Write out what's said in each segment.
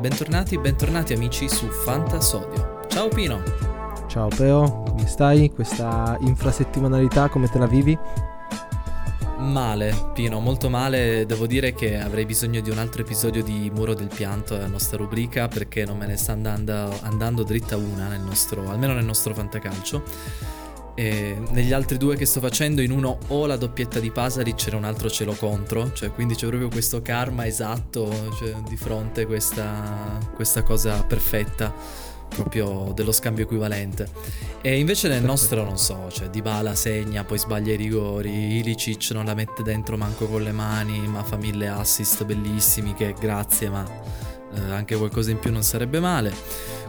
bentornati, bentornati amici su Fantasodio. Ciao Pino. Ciao Peo, come stai? Questa infrasettimanalità come te la vivi? Male, Pino, molto male. Devo dire che avrei bisogno di un altro episodio di Muro del Pianto, la nostra rubrica, perché non me ne sta andando, andando dritta una, nel nostro, almeno nel nostro fantacalcio. E negli altri due che sto facendo, in uno ho la doppietta di Pasari, c'era un altro cielo contro, cioè quindi c'è proprio questo karma esatto cioè, di fronte a questa, questa cosa perfetta proprio dello scambio equivalente. E invece nel nostro non so, cioè Dybala segna, poi sbaglia i rigori, Ilicic non la mette dentro manco con le mani, ma fa mille assist bellissimi che grazie, ma eh, anche qualcosa in più non sarebbe male.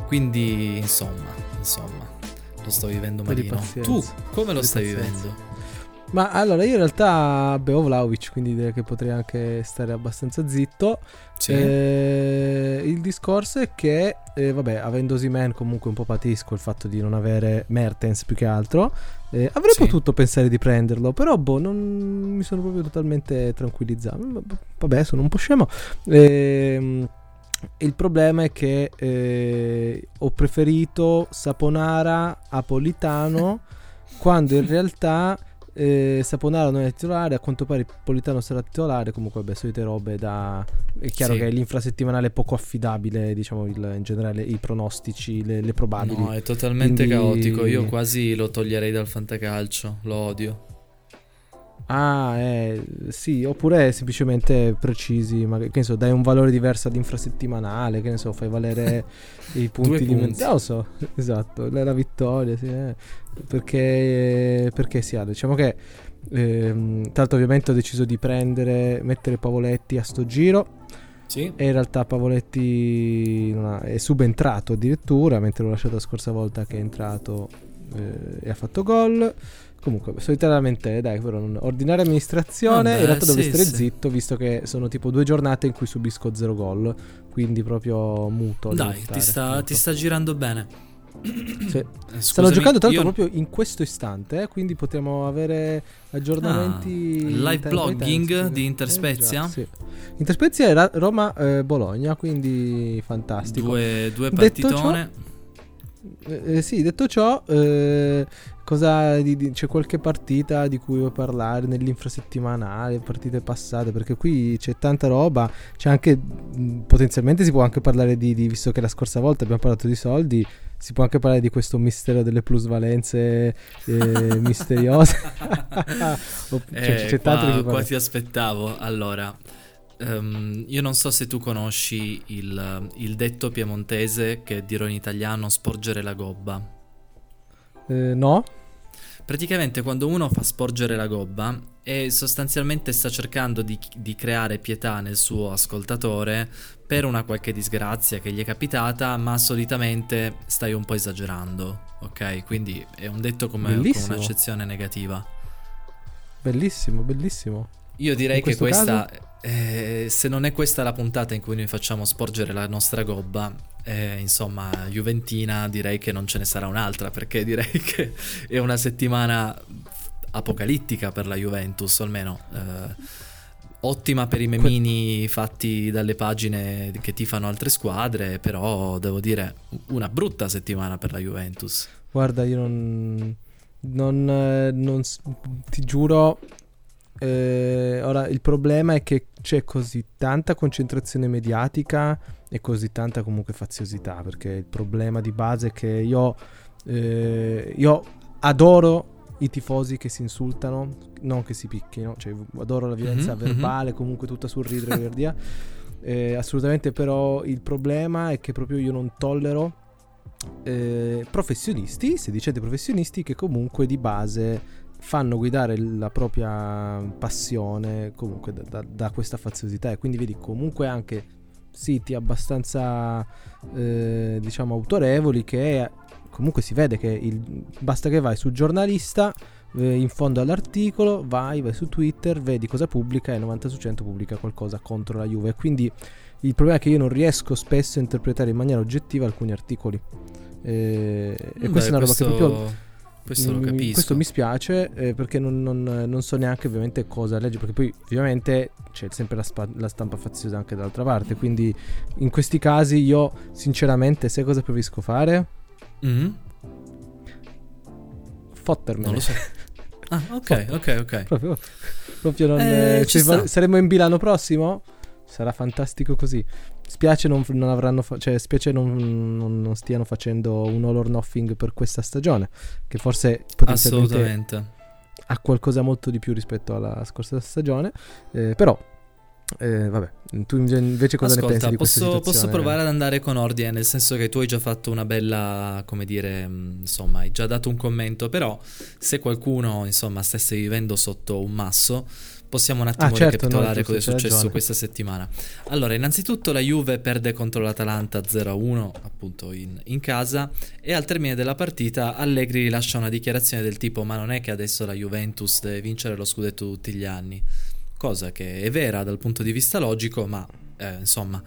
Quindi insomma, insomma, lo sto vivendo malino. Tu come lo stai vivendo? Ma allora io in realtà bevo Vlaovic, quindi direi che potrei anche stare abbastanza zitto. Sì. Eh, il discorso è che, eh, vabbè, avendo Simen comunque un po' patisco il fatto di non avere Mertens più che altro. Eh, avrei sì. potuto pensare di prenderlo, però boh, non mi sono proprio totalmente tranquillizzato. Vabbè, sono un po' scemo. Eh, il problema è che eh, ho preferito Saponara a Politano quando in realtà eh, Saponara non è titolare, a quanto pare Politano sarà titolare, comunque vabbè, solite robe da... È chiaro sì. che l'infrasettimanale è poco affidabile, diciamo il, in generale i pronostici, le, le probabili. No, è totalmente Quindi... caotico, io quasi lo toglierei dal fantacalcio, lo odio. Ah, eh, sì, oppure semplicemente precisi, ma che ne so, dai un valore diverso ad infrasettimanale, che ne so, fai valere i punti di lo so, esatto, la, vittoria, sì, eh. perché, perché sì, diciamo che ehm, tra l'altro ovviamente ho deciso di prendere, mettere Pavoletti a sto giro. Sì. E in realtà Pavoletti ha, è subentrato addirittura, mentre l'ho lasciato la scorsa volta che è entrato eh, e ha fatto gol. Comunque, solitamente, dai, però ordinaria amministrazione. Vabbè, in realtà devo sì, stare sì. zitto, visto che sono tipo due giornate in cui subisco zero gol. Quindi proprio muto. Dai, ti sta, ti sta, girando bene. Sì. Eh, Stanno giocando tanto io... proprio in questo istante, eh, quindi potremo avere aggiornamenti. Ah, live blogging di Interspezia? Eh, sì. Interspezia era Roma-Bologna, quindi fantastico. Due, due partitone. Eh, eh, sì, detto ciò, eh, cosa di, di, c'è qualche partita di cui vuoi parlare nell'infrasettimanale, partite passate? Perché qui c'è tanta roba, c'è anche potenzialmente si può anche parlare di, di, visto che la scorsa volta abbiamo parlato di soldi, si può anche parlare di questo mistero delle plusvalenze eh, misteriose. cioè, eh, c'è qua, tanto qua ti aspettavo. Allora, Um, io non so se tu conosci il, il, detto piemontese che dirò in italiano sporgere la gobba. Eh, no. Praticamente quando uno fa sporgere la gobba e sostanzialmente sta cercando di, di, creare pietà nel suo ascoltatore per una qualche disgrazia che gli è capitata, ma solitamente stai un po' esagerando, ok? Quindi è un detto come, come un'accezione negativa. Bellissimo, bellissimo. Io direi che questa... Caso eh, se non è questa la puntata in cui noi facciamo sporgere la nostra gobba, eh, insomma, Juventina direi che non ce ne sarà un'altra perché direi che è una settimana apocalittica per la Juventus, almeno eh, ottima per i memini fatti dalle pagine che tifano altre squadre, però devo dire una brutta settimana per la Juventus. Guarda, io non, non, eh, non ti giuro, eh, ora il problema è che c'è così tanta concentrazione mediatica e così tanta comunque faziosità, perché il problema di base è che io, eh, io adoro i tifosi che si insultano, non che si picchino, cioè adoro la violenza mm-hmm, verbale, mm-hmm. comunque tutta sul ridere per via. Eh, assolutamente però il problema è che proprio io non tollero eh, professionisti, sedicenti professionisti che comunque di base fanno guidare la propria passione comunque da, da, da questa faziosità. E quindi vedi comunque anche siti abbastanza eh, diciamo autorevoli che comunque si vede che il, basta che vai sul giornalista eh, in fondo all'articolo vai, vai su Twitter vedi cosa pubblica e il 90 su 100 pubblica qualcosa contro la Juve. Quindi il problema è che io non riesco spesso a interpretare in maniera oggettiva alcuni articoli. Eh, e Beh, questa è una roba questo... che proprio questo lo capisco. Questo mi spiace eh, perché non, non, non, so neanche ovviamente cosa leggere, perché poi ovviamente c'è sempre la, spa- la, stampa faziosa anche dall'altra parte, quindi in questi casi io sinceramente sai cosa preferisco fare? Mm-hmm. Fottermene. Non lo so. Ah, ok, ok, ok. Proprio, proprio non... Eh, cioè, saremo in Milano prossimo? Sarà fantastico così. Spiace non, non avranno fa- cioè, spiace non, non, non, stiano facendo un all or nothing per questa stagione, che forse potenzialmente ha qualcosa molto di più rispetto alla scorsa stagione, eh, però eh, vabbè, tu invece cosa Ascolta, ne pensi di posso, posso provare ad andare con ordine, nel senso che tu hai già fatto una bella, come dire, mm, insomma, hai già dato un commento, però se qualcuno, insomma, stesse vivendo sotto un masso, possiamo un attimo ah, certo, ricapitolare no, cosa è successo ragione. questa settimana. Allora, innanzitutto la Juve perde contro l'Atalanta 0-1, appunto in, in, casa, e al termine della partita Allegri rilascia una dichiarazione del tipo ma non è che adesso la Juventus deve vincere lo scudetto tutti gli anni, cosa che è vera dal punto di vista logico, ma eh, insomma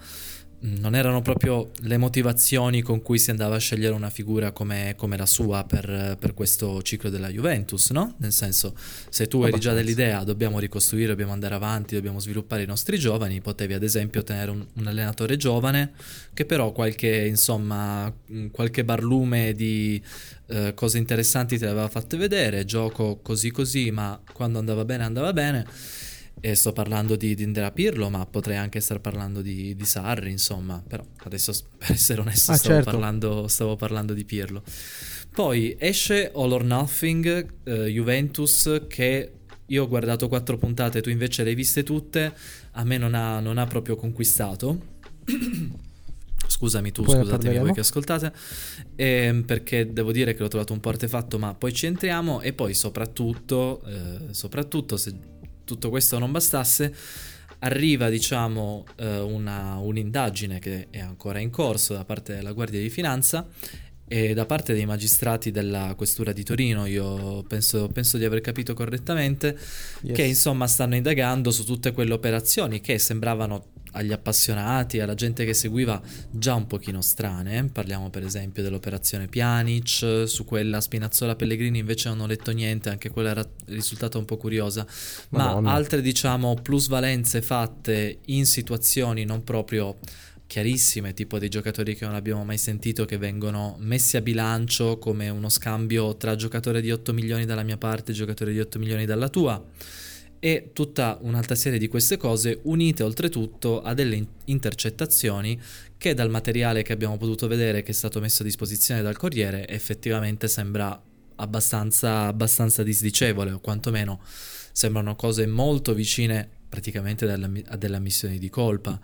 non erano proprio le motivazioni con cui si andava a scegliere una figura come, come la sua per, per, questo ciclo della Juventus, no? Nel senso, se tu eri già dell'idea dobbiamo ricostruire, dobbiamo andare avanti, dobbiamo sviluppare i nostri giovani, potevi ad esempio tenere un, un allenatore giovane che però qualche, insomma, qualche barlume di eh, cose interessanti te le aveva fatte vedere, gioco così così, ma quando andava bene andava bene e sto parlando di, di Indira Pirlo, ma potrei anche stare parlando di, di Sarri, insomma. Però adesso, per essere onesto, ah, stavo, certo. parlando, stavo, parlando, di Pirlo. Poi esce All or Nothing, eh, Juventus, che io ho guardato quattro puntate, tu invece le hai viste tutte, a me non ha, non ha proprio conquistato. Scusami tu, poi scusatemi voi che ascoltate, eh, perché devo dire che l'ho trovato un po' artefatto, ma poi ci entriamo e poi soprattutto, eh, soprattutto se tutto questo non bastasse, arriva diciamo eh, una, un'indagine che è ancora in corso da parte della Guardia di Finanza e da parte dei magistrati della Questura di Torino, io penso, penso di aver capito correttamente, yes. che insomma stanno indagando su tutte quelle operazioni che sembravano agli appassionati, alla gente che seguiva già un pochino strane. Parliamo per esempio dell'operazione Pjanic, su quella Spinazzola Pellegrini invece non ho letto niente, anche quella era risultata un po' curiosa. Madonna. Ma altre diciamo plusvalenze fatte in situazioni non proprio chiarissime, tipo dei giocatori che non abbiamo mai sentito che vengono messi a bilancio come uno scambio tra giocatore di 8 milioni dalla mia parte e giocatore di 8 milioni dalla tua e tutta un'altra serie di queste cose unite oltretutto a delle intercettazioni che dal materiale che abbiamo potuto vedere che è stato messo a disposizione dal Corriere effettivamente sembra abbastanza, abbastanza disdicevole o quantomeno sembrano cose molto vicine praticamente a delle ammissioni di colpa.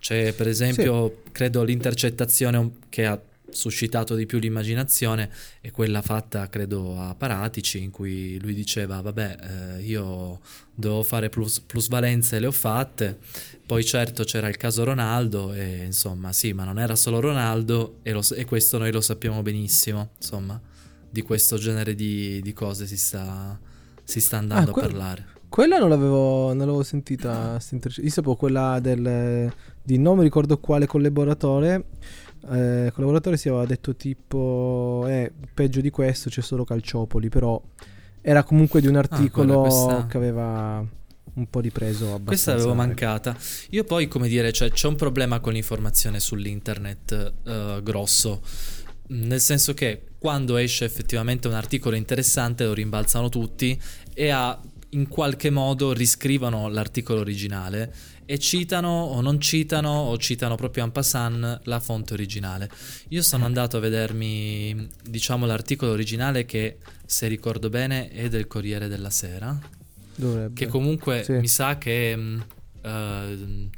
C'è per esempio, sì. credo, l'intercettazione che ha suscitato di più l'immaginazione è quella fatta credo a Paratici in cui lui diceva vabbè eh, io devo fare plus, plusvalenze e le ho fatte. Poi certo c'era il caso Ronaldo e insomma sì ma non era solo Ronaldo e, lo, e questo noi lo sappiamo benissimo insomma di questo genere di, di cose si sta, si sta andando ah, que- a parlare. quella non l'avevo, non l'avevo sentita io sapevo quella del di non mi ricordo quale collaboratore eh, collaboratore si aveva detto tipo eh, peggio di questo c'è solo Calciopoli però era comunque di un ah, articolo ah, questa... che aveva un po' ripreso abbastanza questa l'avevo mancata. Io poi come dire cioè, c'è un problema con l'informazione sull'internet uh, grosso. Nel senso che quando esce effettivamente un articolo interessante lo rimbalzano tutti e a, in qualche modo riscrivono l'articolo originale e citano o non citano o citano proprio en passant la fonte originale. Io sono andato a vedermi, diciamo, l'articolo originale che, se ricordo bene, è del Corriere della Sera. Dovrebbe. Che comunque sì. mi sa che uh,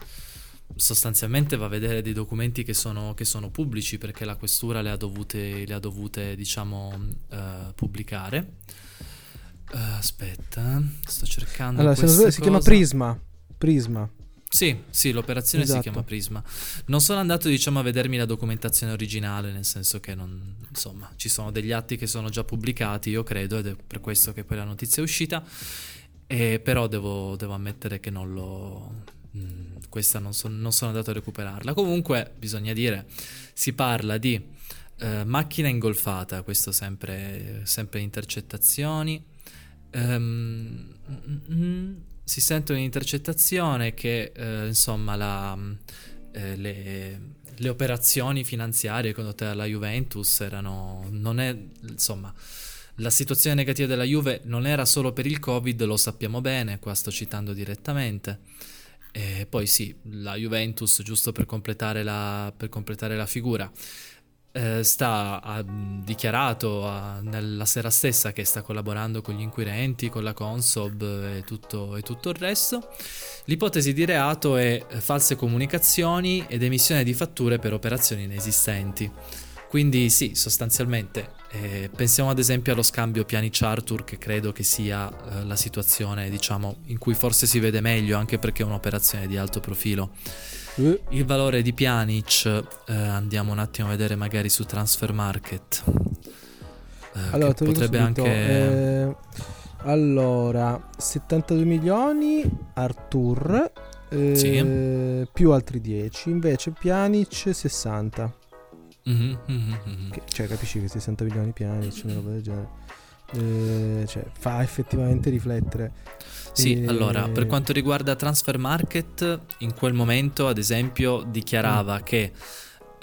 sostanzialmente va a vedere dei documenti che sono, che sono, pubblici perché la questura le ha dovute, le ha dovute diciamo, uh, pubblicare. Uh, aspetta, sto cercando. Allora, si cosa. chiama Prisma. Prisma. Sì, sì, l'operazione esatto. si chiama Prisma. Non sono andato, diciamo, a vedermi la documentazione originale, nel senso che non, insomma, ci sono degli atti che sono già pubblicati, io credo, ed è per questo che poi la notizia è uscita. E però devo, devo ammettere che non l'ho. Mh, mm, questa non, so, non sono andato a recuperarla. Comunque, bisogna dire, si parla di Uh, macchina ingolfata, questo sempre, sempre intercettazioni. Um, mm, si sente un'intercettazione che uh, insomma la, uh, le, le, operazioni finanziarie condotte dalla Juventus erano non è insomma la situazione negativa della Juve non era solo per il Covid, lo sappiamo bene, qua sto citando direttamente. E poi sì, la Juventus, giusto per completare la, per completare la figura, eh, sta, ha dichiarato a, nella sera stessa che sta collaborando con gli inquirenti, con la Consob e tutto, e tutto il resto. L'ipotesi di reato è false comunicazioni ed emissione di fatture per operazioni inesistenti. Quindi sì, sostanzialmente eh, pensiamo ad esempio allo scambio Pianic-Arthur che credo che sia eh, la situazione diciamo in cui forse si vede meglio anche perché è un'operazione di alto profilo. Uh. Il valore di Pjanic eh, andiamo un attimo a vedere magari su Transfer Market. Eh, allora, potrebbe anche... Eh, allora, 72 milioni Arthur sì. più altri 10, invece Pjanic 60. Mm-hmm, mm-hmm. Che, cioè, capisci che 60 milioni piani, c'è una roba del genere. Eh, cioè, fa effettivamente riflettere. Sì, e... allora, per quanto riguarda Transfer Market, in quel momento, ad esempio, dichiarava mm. che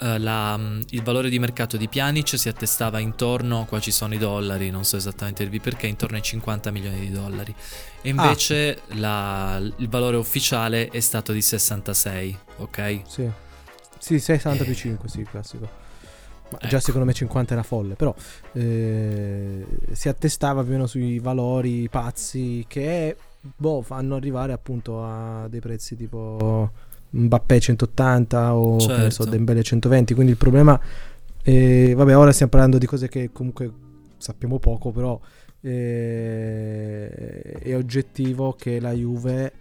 uh, la, mm, il valore di mercato di Pjanic si attestava intorno, qua ci sono i dollari, non so esattamente dirvi perché, intorno ai 50 milioni di dollari. E invece ah. la, il valore ufficiale è stato di 66, ok? Sì. Sì, 60 e... più 5, sì, classico. Ma ecco. Già secondo me 50 era folle, però eh, si attestava più o meno sui valori pazzi che boh, fanno arrivare appunto a dei prezzi tipo Mbappé 180 o certo. so, Dembele 120, quindi il problema eh, vabbè, ora stiamo parlando di cose che comunque sappiamo poco, però eh, è oggettivo che la Juve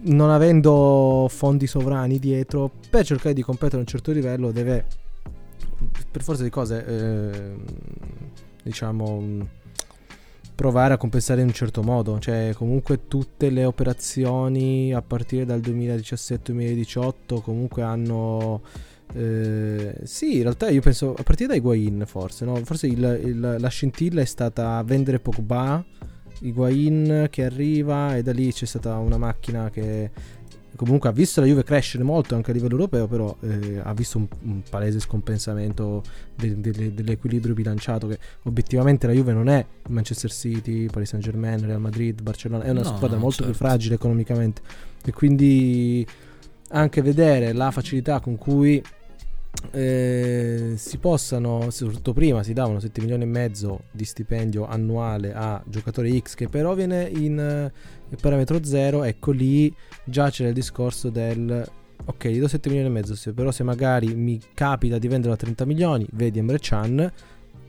non avendo fondi sovrani dietro per cercare di competere a un certo livello deve per forza di cose, eh, diciamo, provare a compensare in un certo modo. Cioè, comunque tutte le operazioni a partire dal 2017-2018 comunque hanno... Eh, sì, in realtà io penso a partire da Higuain forse, no? Forse il, il, la scintilla è stata vendere Pogba, Higuain che arriva e da lì c'è stata una macchina che comunque ha visto la Juve crescere molto anche a livello europeo, però eh, ha visto un, un palese scompensamento de, de, de, dell'equilibrio bilanciato che obiettivamente la Juve non è Manchester City, Paris Saint Germain, Real Madrid, Barcellona, è una no, squadra molto certo. più fragile economicamente e quindi anche vedere la facilità con cui eh, si possano, soprattutto prima si davano 7 milioni e mezzo di stipendio annuale a giocatore X che però viene in eh, parametro 0, ecco lì già c'era il discorso del ok gli do 7 milioni e mezzo, se, però se magari mi capita di venderlo a 30 milioni, vedi Emre Chan,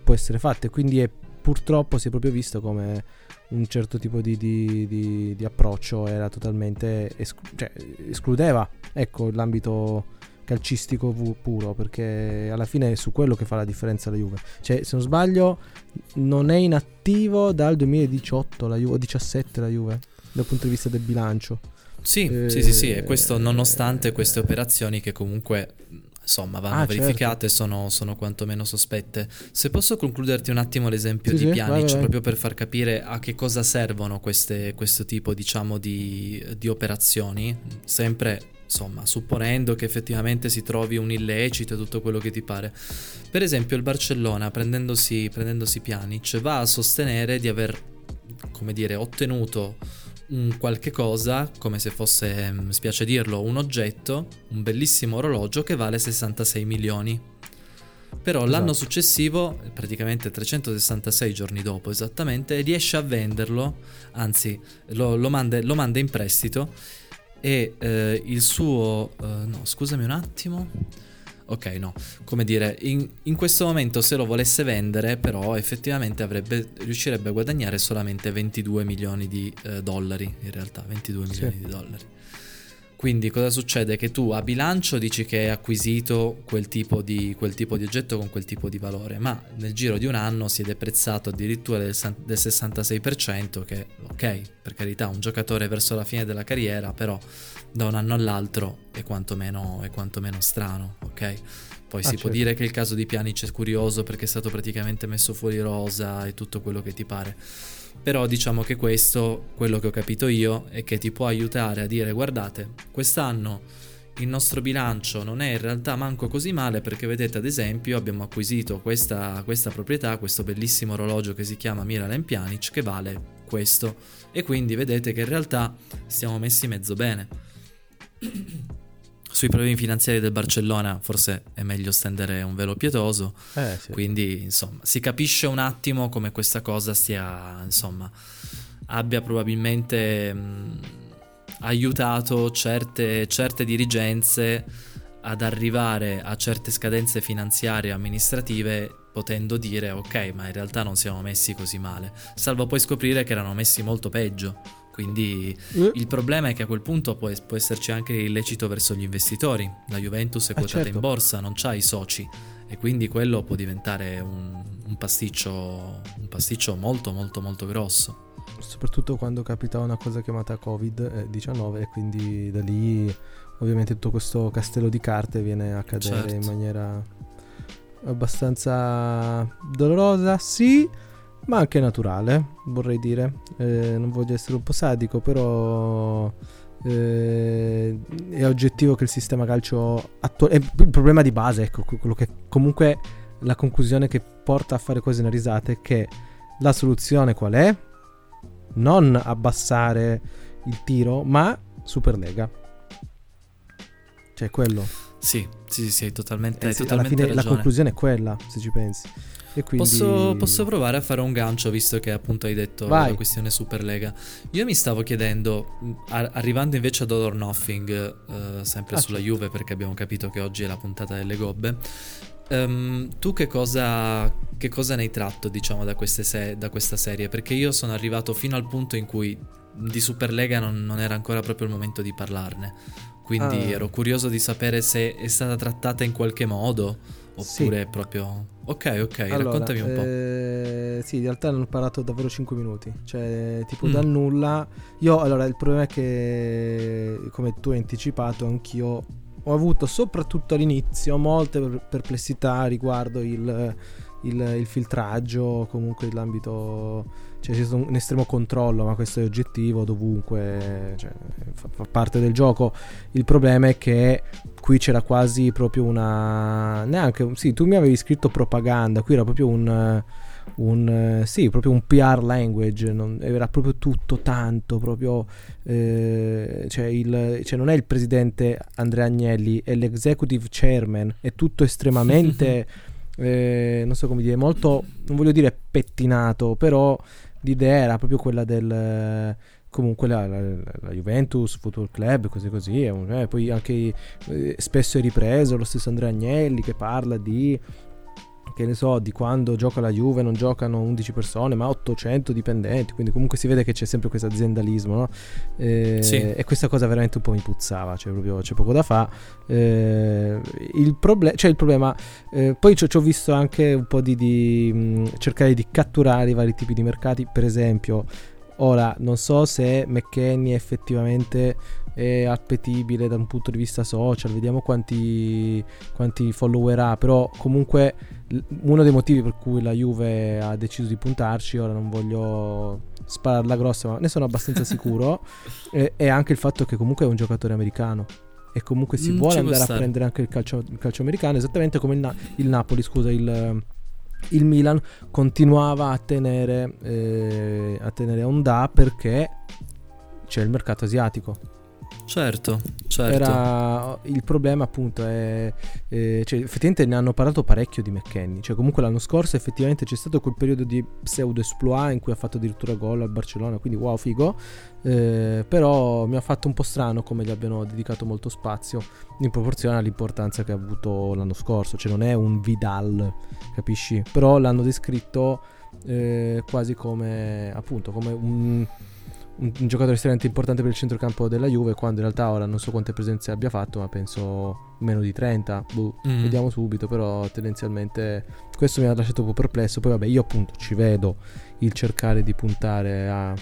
può essere fatto e quindi è, purtroppo si è proprio visto come un certo tipo di, di, di, di approccio era totalmente esclu- cioè, escludeva ecco l'ambito calcistico puro, perché alla fine è su quello che fa la differenza la Juve. Cioè, se non sbaglio, non è in attivo dal 2018 la Juve, o 17 la Juve, dal punto di vista del bilancio. Sì, eh, sì, sì, sì, e questo nonostante queste operazioni che comunque insomma vanno ah, verificate certo. sono, sono, quantomeno sospette. Se posso concluderti un attimo l'esempio sì, di sì, Pjanic vai, vai. proprio per far capire a che cosa servono queste, questo tipo diciamo di, di operazioni, sempre insomma, supponendo che effettivamente si trovi un illecito e tutto quello che ti pare. Per esempio, il Barcellona, prendendosi, prendendosi Pjanic, va a sostenere di aver, come dire, ottenuto un qualche cosa, come se fosse, mi spiace dirlo, un oggetto, un bellissimo orologio che vale 66 milioni. Però esatto. l'anno successivo, praticamente 366 giorni dopo esattamente, riesce a venderlo, anzi lo, lo, manda, lo manda in prestito e eh, il suo... Uh, no, scusami un attimo. Ok, no, come dire, in, in, questo momento se lo volesse vendere però effettivamente avrebbe, riuscirebbe a guadagnare solamente 22 milioni di eh, dollari, in realtà 22 sì. milioni di dollari. Quindi cosa succede? Che tu a bilancio dici che hai acquisito quel tipo, di, quel tipo di oggetto con quel tipo di valore, ma nel giro di un anno si è deprezzato addirittura del, del 66%, che ok, per carità, un giocatore verso la fine della carriera, però da un anno all'altro è quantomeno, è quantomeno strano, ok? Poi Ah, si può certo. dire che il caso di Pjanic è curioso perché è stato praticamente messo fuori rosa e tutto quello che ti pare. Però diciamo che questo, quello che ho capito io, è che ti può aiutare a dire guardate, quest'anno il nostro bilancio non è in realtà manco così male perché vedete ad esempio abbiamo acquisito questa, questa proprietà, questo bellissimo orologio che si chiama Miralem Pjanic che vale questo e quindi vedete che in realtà stiamo messi mezzo bene. Sui problemi finanziari del Barcellona forse è meglio stendere un velo pietoso, Eh, sì. quindi insomma si capisce un attimo come questa cosa sia, insomma, abbia probabilmente mh, aiutato certe, certe dirigenze ad arrivare a certe scadenze finanziarie e amministrative potendo dire ok ma in realtà non siamo messi così male, salvo poi scoprire che erano messi molto peggio. Quindi Eh, il problema è che a quel punto può, può esserci anche illecito verso gli investitori. La Juventus è quotata certo. in borsa, non c'ha i soci e quindi quello può diventare un, un pasticcio, un pasticcio molto molto molto grosso. soprattutto quando capita una cosa chiamata Covid-19 e quindi da lì ovviamente tutto questo castello di carte viene a cadere Certo. in maniera abbastanza dolorosa, sì, ma anche naturale, vorrei dire. Eh, non voglio essere un po' sadico, però eh, è oggettivo che il sistema calcio attuale... Il problema di base, ecco, quello che comunque la conclusione che porta a fare quasi una risata è che la soluzione qual è? Non abbassare il tiro, ma Superlega. Cioè quello. Sì, sì, sì, totalmente, Eh sì, alla totalmente fine la ragione. conclusione è quella, se ci pensi. Quindi... Posso, posso provare a fare un gancio visto che appunto hai detto Vai. la questione Superlega. Io mi stavo chiedendo, a- arrivando invece ad All or Nothing, eh, sempre Ah, sulla certo. Juve perché abbiamo capito che oggi è la puntata delle gobbe, ehm, tu che cosa, che cosa ne hai tratto diciamo da, queste se- da questa serie? Perché io sono arrivato fino al punto in cui di Superlega non, non era ancora proprio il momento di parlarne. Quindi Ah. ero curioso di sapere se è stata trattata in qualche modo oppure proprio... Ok, ok, Allora, raccontami un po'. eh, sì, in realtà hanno parlato davvero 5 minuti. Cioè, tipo Mm. dal nulla. Io, allora, il problema è che, come tu hai anticipato, anch'io ho avuto, soprattutto all'inizio, molte per- perplessità riguardo il, il- il filtraggio, comunque l'ambito. Cioè, c'è un estremo controllo, ma questo è oggettivo dovunque. Cioè, fa, fa parte del gioco. Il problema è che qui c'era quasi proprio una neanche sì tu mi avevi scritto propaganda qui era proprio un un sì proprio un PR language non- era proprio tutto tanto proprio eh, cioè, il, cioè non è il presidente Andrea Agnelli è l'executive chairman è tutto estremamente eh, non so come dire molto non voglio dire pettinato però l'idea era proprio quella del comunque la, la- la Juventus Football Club così così eh, poi anche eh, spesso è ripreso lo stesso Andrea Agnelli che parla di che ne so di quando gioca la Juve non giocano 11 persone ma 800 dipendenti quindi comunque si vede che c'è sempre questo aziendalismo no? Eh, Sì. e questa cosa veramente un po' mi puzzava cioè proprio c'è poco da fare il, proble- cioè il problema eh, poi ci ci ho visto anche un po' di, di, mh, cercare di catturare i vari tipi di mercati per esempio ora non so se McKenny effettivamente è appetibile da un punto di vista social vediamo quanti, quanti follower ha però comunque uno dei motivi per cui la Juve ha deciso di puntarci ora non voglio spararla grossa ma ne sono abbastanza sicuro è, è anche il fatto che comunque è un giocatore americano e comunque si Mm, vuole andare a prendere anche il calcio, il calcio americano esattamente come il, Na- il Napoli scusa il, il Milan continuava a tenere eh, a tenere Honda perché c'è il mercato asiatico Certo, certo. era il problema appunto è eh, cioè, effettivamente ne hanno parlato parecchio di McKenny cioè comunque l'anno scorso effettivamente c'è stato quel periodo di pseudo exploit in cui ha fatto addirittura gol al Barcellona quindi wow figo. Eh, però mi ha fatto un po' strano come gli abbiano dedicato molto spazio in proporzione all'importanza che ha avuto l'anno scorso. Cioè non è un Vidal capisci? Però l'hanno descritto eh, quasi come appunto come un un, un giocatore estremamente importante per il centrocampo della Juve quando in realtà ora non so quante presenze abbia fatto ma penso meno di 30 boh, Mm. vediamo subito però tendenzialmente questo mi ha lasciato un po' perplesso poi vabbè io appunto ci vedo il cercare di puntare a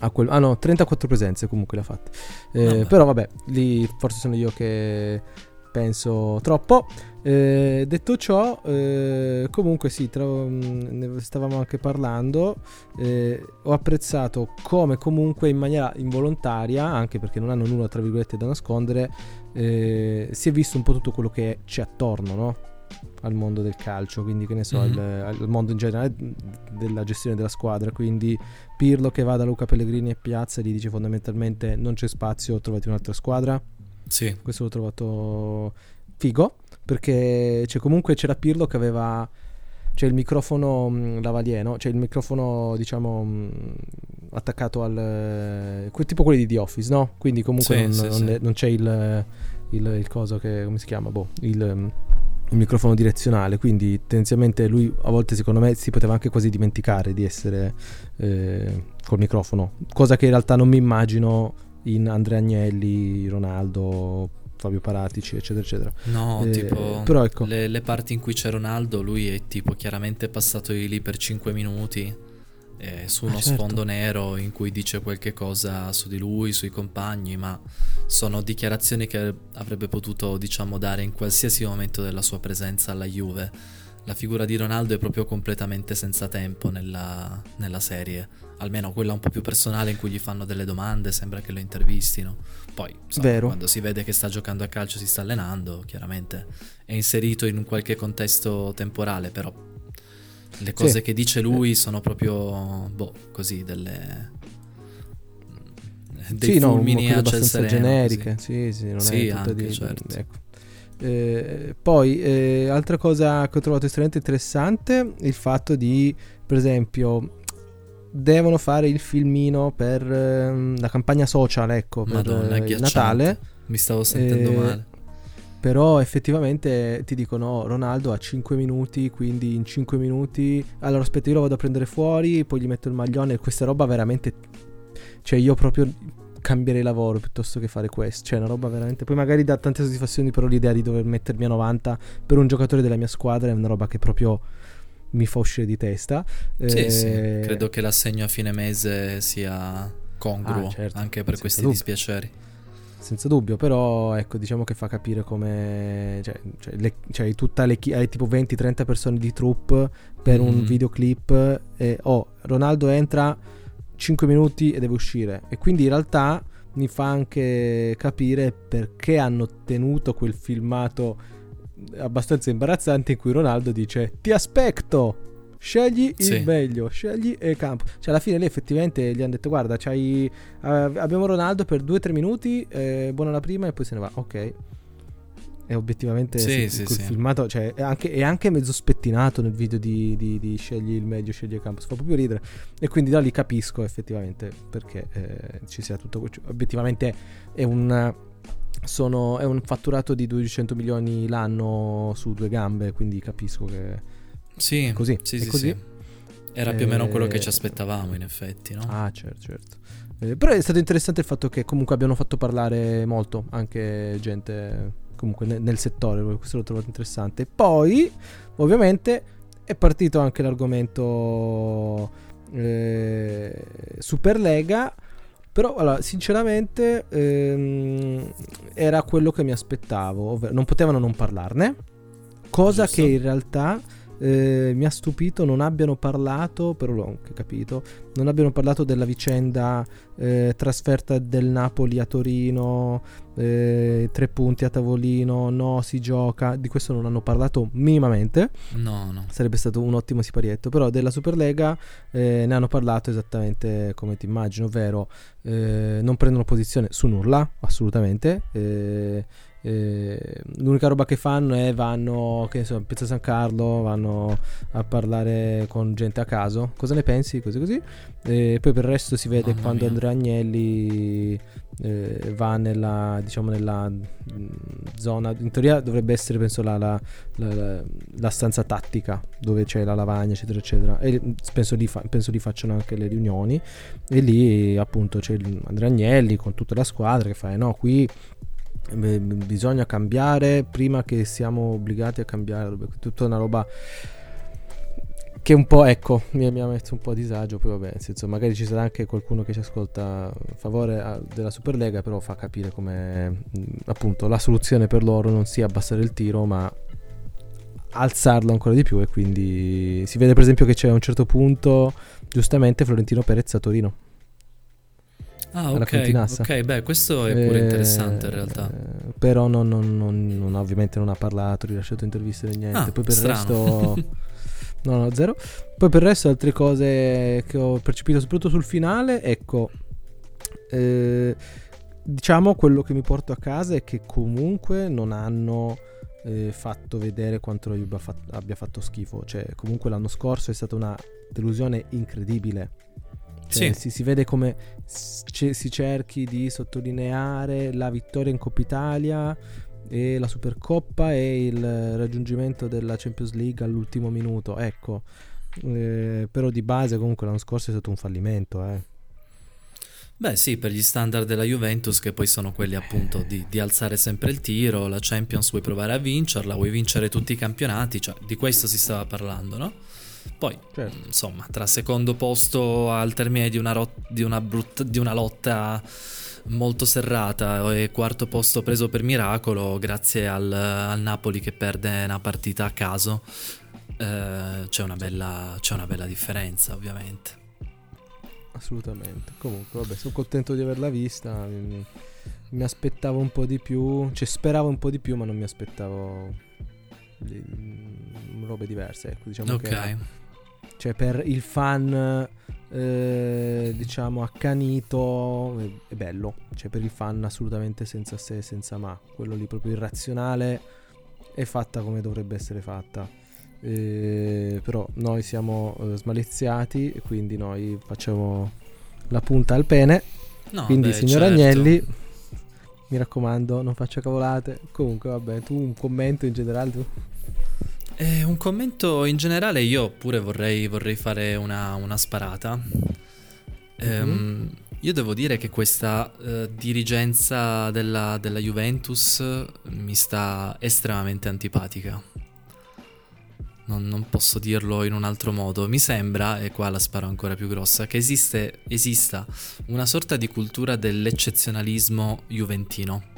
a quel, ah no, 34 presenze comunque le ha fatte. Eh, Vabbè. però vabbè, lì forse sono io che penso troppo. Eh, detto ciò, eh, comunque sì, tra- mh, ne stavamo anche parlando. eh, ho apprezzato come comunque in maniera involontaria, anche perché non hanno nulla tra virgolette da nascondere, eh, si è visto un po' tutto quello che c'è attorno, no? Al mondo del calcio, quindi che ne so, Mhm. il- al mondo in generale della gestione della squadra. Quindi Pirlo che va da Luca Pellegrini e Piazza gli dice fondamentalmente non c'è spazio, trovate un'altra squadra. Sì, Questo l'ho trovato figo perché cioè, comunque c'era Pirlo che aveva c'è il microfono mh, lavalier, no? C'è il microfono diciamo mh, attaccato al que- tipo quelli di The Office, no? Quindi comunque Sì, non, sì, non sì. non c'è il, il, il coso che come si chiama? Boh, il, um, il microfono direzionale, quindi tendenzialmente lui a volte secondo me si poteva anche quasi dimenticare di essere eh, col microfono, cosa che in realtà non mi immagino in Andrea Agnelli, Ronaldo, Fabio Paratici, eccetera, eccetera. no, Eh, tipo però ecco. le, le parti in cui c'è Ronaldo, lui è tipo chiaramente passato di lì per 5 minuti eh, su Ah, uno certo. sfondo nero in cui dice qualche cosa su di lui, sui compagni, ma sono dichiarazioni che avrebbe potuto, diciamo, dare in qualsiasi momento della sua presenza alla Juve. La figura di Ronaldo è proprio completamente senza tempo nella, nella serie, almeno quella un po' più personale in cui gli fanno delle domande, sembra che lo intervistino. Poi, Vero. quando si vede che sta giocando a calcio, si sta allenando, chiaramente è inserito in un qualche contesto temporale, però le cose Sì. che dice lui sono proprio, boh, così, delle... dei sì, no, fulmini credo a ciel sereno, generiche. così. Sì, sì, non Sì, è tutta anche, di, certo. ecco. Eh, poi, eh, altra cosa che ho trovato estremamente interessante, il fatto di, per esempio, devono fare il filmino per ehm, la campagna social, ecco, per Madonna, eh. Natale. Mi stavo sentendo Eh, male. Però effettivamente ti dicono Ronaldo ha 5 minuti, quindi in 5 minuti... Allora aspetta, io lo vado a prendere fuori, poi gli metto il maglione. Questa roba veramente... Cioè io proprio cambierei lavoro piuttosto che fare questo. Cioè una roba veramente... Poi magari dà tante soddisfazioni, però l'idea di dover mettermi a 90 per un giocatore della mia squadra è una roba che proprio mi fa uscire di testa. Sì, Eh, sì, credo che l'assegno a fine mese sia congruo Ah, certo, anche per senza questi dubbio. dispiaceri. Senza dubbio, però ecco, diciamo che fa capire come cioè, cioè, le- cioè, tutta le hai tipo 20-30 persone di troupe per un Mhm. videoclip e oh, Ronaldo entra 5 minuti e deve uscire e quindi in realtà mi fa anche capire perché hanno tenuto quel filmato abbastanza imbarazzante in cui Ronaldo dice "Ti aspetto". Scegli il Sì. meglio, scegli il campo. Cioè, alla fine lì effettivamente gli hanno detto: Guarda, c'hai eh, abbiamo Ronaldo per 2-3 minuti, eh, buona la prima e poi se ne va. Ok. E obiettivamente Sì, sì, quel sì. filmato, cioè, è anche, è anche mezzo spettinato nel video di, di- di scegli il meglio, scegli il campo. Si fa proprio ridere. E quindi da lì capisco effettivamente perché eh, ci sia tutto. que- cioè, obiettivamente è un. Sono, è un fatturato di 200 milioni l'anno su due gambe, quindi capisco che Sì, così. sì, sì, così. sì. Era più o meno quello che ci Eh, aspettavamo in effetti, no? Ah, certo, certo. Eh, però è stato interessante il fatto che comunque abbiano fatto parlare molto anche gente comunque ne- nel settore, questo l'ho trovato interessante. Poi, ovviamente, è partito anche l'argomento eh, Superlega, però allora, sinceramente ehm, era quello che mi aspettavo, ovvero non potevano non parlarne, cosa Giusto. che in realtà eh, mi ha stupito non abbiano parlato, però l'ho anche capito, non abbiano parlato della vicenda eh, trasferta del Napoli a Torino, eh, tre punti a tavolino, no, si gioca, di questo non hanno parlato minimamente, No, no. sarebbe stato un ottimo siparietto, però della Superlega eh, ne hanno parlato esattamente come ti immagino, ovvero eh, non prendono posizione su nulla, assolutamente. Eh, l'unica roba che fanno è vanno, che ne so, a Piazza San Carlo, vanno a parlare con gente a caso. Cosa ne pensi? Così così. E poi per il resto si vede Mamma quando mia. Andrea Agnelli eh, va nella, diciamo, nella mh, zona, in teoria dovrebbe essere penso la, la- la- la- stanza tattica dove c'è la lavagna eccetera eccetera e penso lì, fa- penso lì facciano anche le riunioni e lì appunto c'è Andrea Agnelli con tutta la squadra che fa eh no qui bisogna cambiare prima che siamo obbligati a cambiare tutta una roba che un po', ecco, mi, ha messo un po' a disagio, poi vabbè, senso, magari ci sarà anche qualcuno che ci ascolta a favore a, della Superlega, però fa capire come, appunto, la soluzione per loro non sia abbassare il tiro, ma alzarlo ancora di più e quindi si vede per esempio che c'è a un certo punto, giustamente, Florentino Perez a Torino. Ah, ok, ok, beh, questo è pure eh, interessante in realtà. Eh, però non, non, non, ovviamente non ha parlato, rilasciato interviste né niente. Ah, Poi per strano. il resto... no, no, zero. Poi per il resto altre cose che ho percepito soprattutto sul finale, ecco... Eh, diciamo quello che mi porto a casa è che comunque non hanno eh, fatto vedere quanto la Juve abbia fatto schifo. Cioè, comunque l'anno scorso è stata una delusione incredibile. Cioè, sì. si, si, vede come c- si cerchi di sottolineare la vittoria in Coppa Italia e la Supercoppa e il raggiungimento della Champions League all'ultimo minuto. Ecco, eh, però di base comunque l'anno scorso è stato un fallimento. Eh. Beh sì, per gli standard della Juventus che poi sono quelli appunto di, di, alzare sempre il tiro, la Champions vuoi provare a vincerla, vuoi vincere tutti i campionati, cioè di questo si stava parlando, no? Poi, certo. insomma, tra secondo posto al termine di una, rot- di una, brut- di una lotta molto serrata e quarto posto preso per miracolo grazie al, al Napoli che perde una partita a caso, eh, c'è, una bella, c'è una bella differenza ovviamente. Assolutamente. Comunque, vabbè, sono contento di averla vista. Mi, mi, aspettavo un po' di più, cioè speravo un po' di più, ma non mi aspettavo robe diverse. Ecco, diciamo ok. Che, cioè, per il fan, eh, diciamo, accanito, è, è, bello. Cioè, per il fan assolutamente senza se e senza ma. Quello lì proprio irrazionale è fatta come dovrebbe essere fatta. Eh, però noi siamo eh, smaliziati e quindi noi facciamo la punta al pene. No, quindi, beh, signor certo. Agnelli, mi raccomando, non faccia cavolate. Comunque, vabbè, tu un commento in generale. Tu? Eh, un commento in generale, io pure vorrei, vorrei fare una, una sparata. Ehm, mm-hmm. Io devo dire che questa uh, dirigenza della, della Juventus mi sta estremamente antipatica non, non, posso dirlo in un altro modo. Mi sembra, e qua la sparo ancora più grossa, che esiste, esista una sorta di cultura dell'eccezionalismo juventino.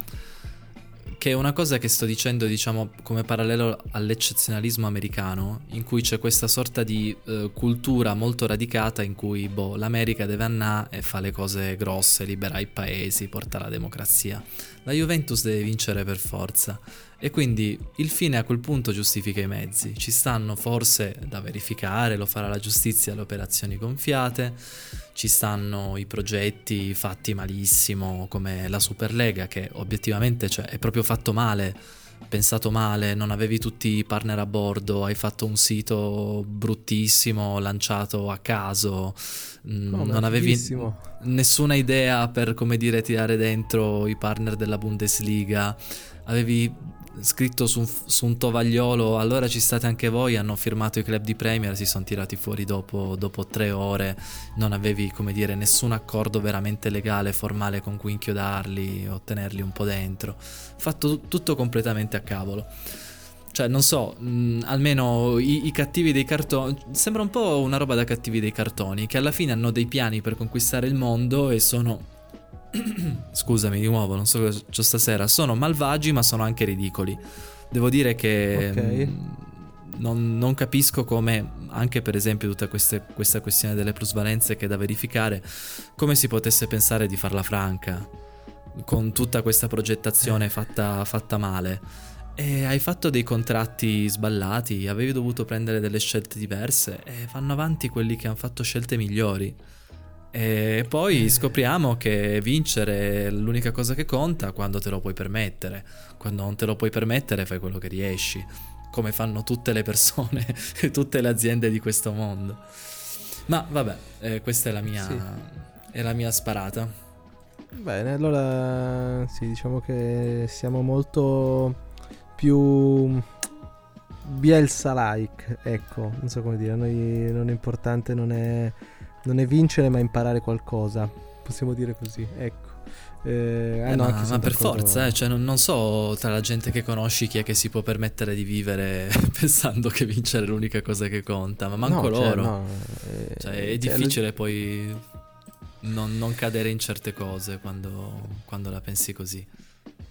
Che è una cosa che sto dicendo, diciamo, come parallelo all'eccezionalismo americano, in cui c'è questa sorta di eh, cultura molto radicata in cui, boh, l'America deve andare e fa le cose grosse, libera i paesi, porta la democrazia. La Juventus deve vincere per forza. E quindi il fine a quel punto giustifica i mezzi. Ci stanno forse da verificare, lo farà la giustizia, le operazioni gonfiate, ci stanno i progetti fatti malissimo come la Superlega che obiettivamente cioè, è proprio fatto male, pensato male, non avevi tutti i partner a bordo, hai fatto un sito bruttissimo, lanciato a caso, mm, oh, non avevi nessuna idea per come dire tirare dentro i partner della Bundesliga, avevi scritto su un, su un, tovagliolo allora ci state anche voi hanno firmato i club di Premier si sono tirati fuori dopo, dopo, tre ore. Non avevi come dire nessun accordo veramente legale formale con cui inchiodarli o tenerli un po' dentro. Fatto tutto completamente a cavolo. Cioè non so mh, almeno i, i cattivi dei cartoni sembra un po' una roba da cattivi dei cartoni che alla fine hanno dei piani per conquistare il mondo e sono scusami di nuovo, non so cosa c'ho stasera, sono malvagi ma sono anche ridicoli. Devo dire che okay. Mm, non, non, capisco come, anche per esempio tutta queste, questa questione delle plusvalenze che è da verificare, come si potesse pensare di farla franca con tutta questa progettazione fatta, fatta male. E hai fatto dei contratti sballati, avevi dovuto prendere delle scelte diverse e vanno avanti quelli che hanno fatto scelte migliori. E poi scopriamo che vincere è l'unica cosa che conta quando te lo puoi permettere. Quando non te lo puoi permettere fai quello che riesci, come fanno tutte le persone e tutte le aziende di questo mondo. Ma vabbè, eh, questa è la mia, sì. è la mia sparata. Bene, allora sì, diciamo che siamo molto più Bielsa-like, ecco, non so come dire, a noi non è importante, non è non è vincere ma imparare qualcosa, possiamo dire così, ecco. Eh, eh, ma, ma per forza, eh, cioè, non, non, so tra la gente che conosci chi è che si può permettere di vivere pensando che vincere è l'unica cosa che conta, ma manco no, cioè, loro. no, eh, cioè, è difficile poi non, non, cadere in certe cose quando, quando la pensi così.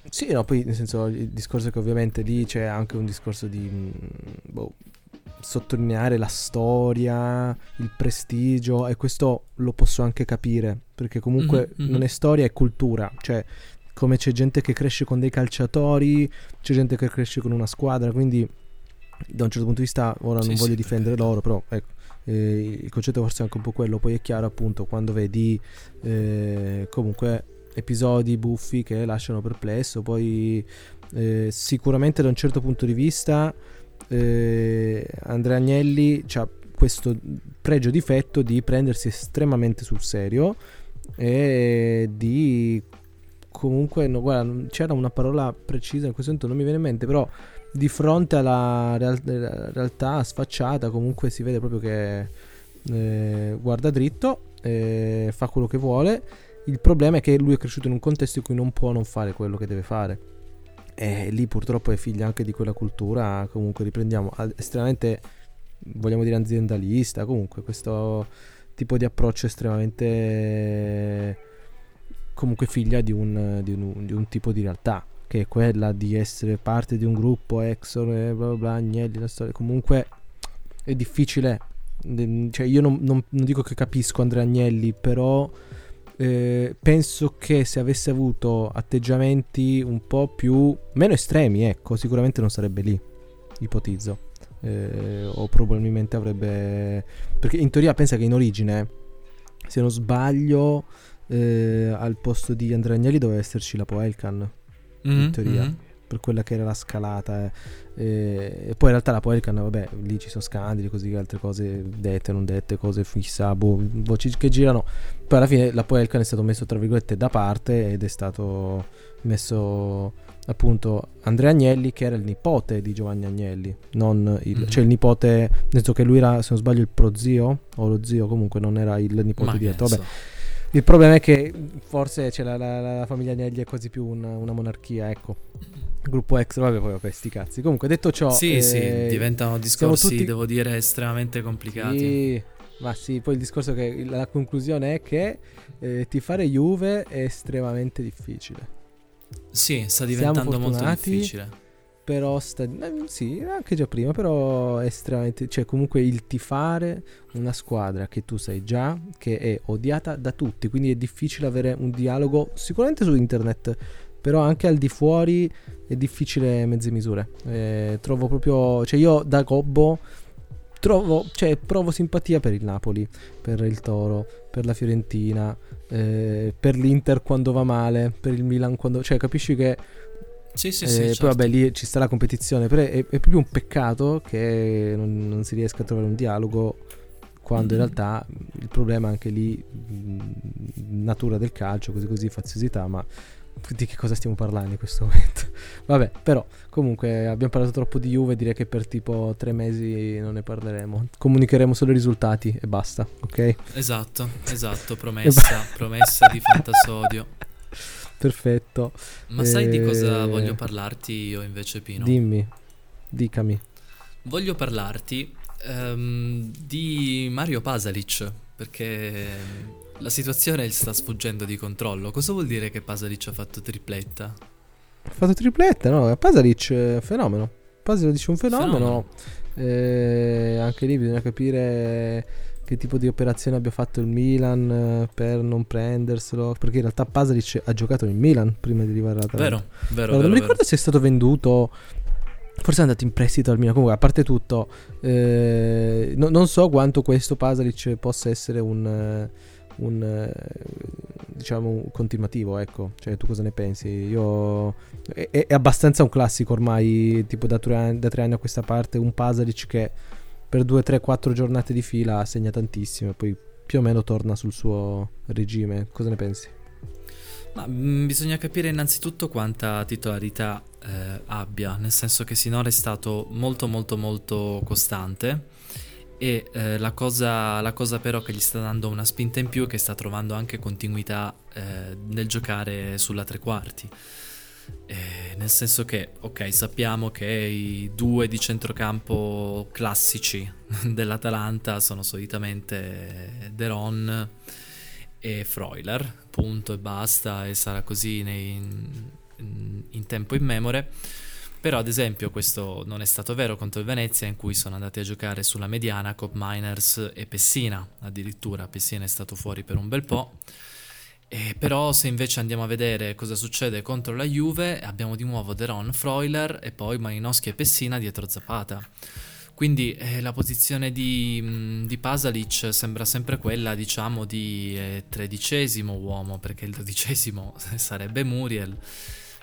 Sì, no, poi nel senso il discorso che ovviamente lì c'è anche un discorso di mm, boh, sottolineare la storia, il prestigio e questo lo posso anche capire perché comunque mm-hmm, non è storia, è cultura, cioè come c'è gente che cresce con dei calciatori, c'è gente che cresce con una squadra, quindi da un certo punto di vista ora sì, non voglio sì, difendere loro, però ecco, eh, il concetto forse è anche un po' quello, poi è chiaro appunto quando vedi eh, comunque episodi buffi che lasciano perplesso, poi eh, sicuramente da un certo punto di vista eh, Andrea Agnelli ha questo pregio difetto di prendersi estremamente sul serio e di comunque no, guarda, c'era una parola precisa in questo momento non mi viene in mente però di fronte alla real- realtà sfacciata comunque si vede proprio che eh, guarda dritto eh, fa quello che vuole. Il problema è che lui è cresciuto in un contesto in cui non può non fare quello che deve fare e lì purtroppo è figlio anche di quella cultura, comunque riprendiamo, estremamente, vogliamo dire aziendalista, comunque questo tipo di approccio estremamente comunque figlia di un, di un, di un tipo di realtà che è quella di essere parte di un gruppo Exor e bla bla bla Agnelli la storia. Comunque è difficile cioè io non, non, non dico che capisco Andrea Agnelli però eh, penso che se avesse avuto atteggiamenti un po' più meno estremi, ecco, sicuramente non sarebbe lì, ipotizzo. Eh, o probabilmente avrebbe perché in teoria pensa che in origine se non sbaglio eh, al posto di Andrea Agnelli doveva esserci la Poelcan mm-hmm, in teoria mm-hmm per quella che era la scalata. Eh. E poi in realtà la Poelcan, vabbè, lì ci sono scandali, così altre cose dette, non dette, cose fissa, boh, voci che girano. Poi alla fine la Poelcan è stato messo tra virgolette da parte ed è stato messo appunto Andrea Agnelli che era il nipote di Giovanni Agnelli, non il, mm-hmm. cioè il nipote, nel senso che lui era se non sbaglio il prozio o lo zio, comunque non era il nipote Ma diretto. Vabbè. Il problema è che forse la, la, la, famiglia Agnelli è quasi più una, una monarchia, ecco. Gruppo extra, vabbè, poi vabbè, sti cazzi. Comunque, detto ciò, sì, eh, sì, diventano discorsi, tutti... devo dire, estremamente complicati. Sì, ma sì, poi il discorso che la conclusione è che eh, tifare Juve è estremamente difficile. Sì, sta diventando molto difficile. Però sta, eh, sì, anche già prima, però è estremamente, cioè comunque il tifare una squadra che tu sai già che è odiata da tutti, quindi è difficile avere un dialogo sicuramente su internet, però anche al di fuori è difficile mezze misure. Eh, trovo proprio, cioè io da Gobbo trovo, cioè provo simpatia per il Napoli, per il Toro, per la Fiorentina, eh, per l'Inter quando va male, per il Milan quando, cioè capisci che sì, sì, sì. Eh, certo. Poi vabbè, lì ci sta la competizione. Però è, è proprio un peccato che non, non, si riesca a trovare un dialogo. Quando mm-hmm. in realtà il problema è anche lì, natura del calcio, così così, faziosità. Ma di che cosa stiamo parlando in questo momento? Vabbè, però comunque abbiamo parlato troppo di Juve, direi che per tipo tre mesi non ne parleremo. Comunicheremo solo i risultati e basta, ok? Esatto, esatto, promessa, promessa di Fantasodio. Perfetto. Ma e... sai di cosa eh, voglio parlarti io invece, Pino? Dimmi, dicami. Voglio parlarti um, di Mario Pasalic, perché la situazione sta sfuggendo di controllo. Cosa vuol dire che Pasalic ha fatto tripletta? Ha fatto tripletta, no? Pasalic è un fenomeno. Pasalic è un fenomeno. fenomeno. Eh, anche lì bisogna capire che tipo di operazione abbia fatto il Milan eh, per non prenderselo. Perché in realtà Pasalic ha giocato in Milan prima di arrivare alla Vero, vero. Allora, non mi ricordo vero. se è stato venduto. Forse è andato in prestito al Milan. Comunque, a parte tutto, eh, no, non so quanto questo Pasalic possa essere un un eh, diciamo un continuativo ecco. Cioè tu cosa ne pensi? Io è, è abbastanza un classico ormai tipo da tre, da tre, anni, a questa parte un Pasalic che per due, tre, quattro giornate di fila segna tantissimo e poi più o meno torna sul suo regime. Cosa ne pensi? Ma, mm, bisogna capire innanzitutto quanta titolarità eh, abbia nel senso che sinora è stato molto molto molto costante e eh, la, cosa, la, cosa, però che gli sta dando una spinta in più è che sta trovando anche continuità eh, nel giocare sulla tre quarti. Eh, nel senso che, ok, sappiamo che i due di centrocampo classici dell'Atalanta sono solitamente Deron e Freuler, punto e basta, e sarà così nei, in, in tempo immemore. Però ad esempio questo non è stato vero contro il Venezia in cui sono andati a giocare sulla mediana Cop Miners e Pessina, addirittura Pessina è stato fuori per un bel po'. E però se invece andiamo a vedere cosa succede contro la Juve, abbiamo di nuovo Deron, Freuler e poi Malinowski e Pessina dietro Zapata. Quindi eh, la posizione di, di, Pasalic sembra sempre quella, diciamo, di eh, tredicesimo uomo, perché il dodicesimo sarebbe Muriel.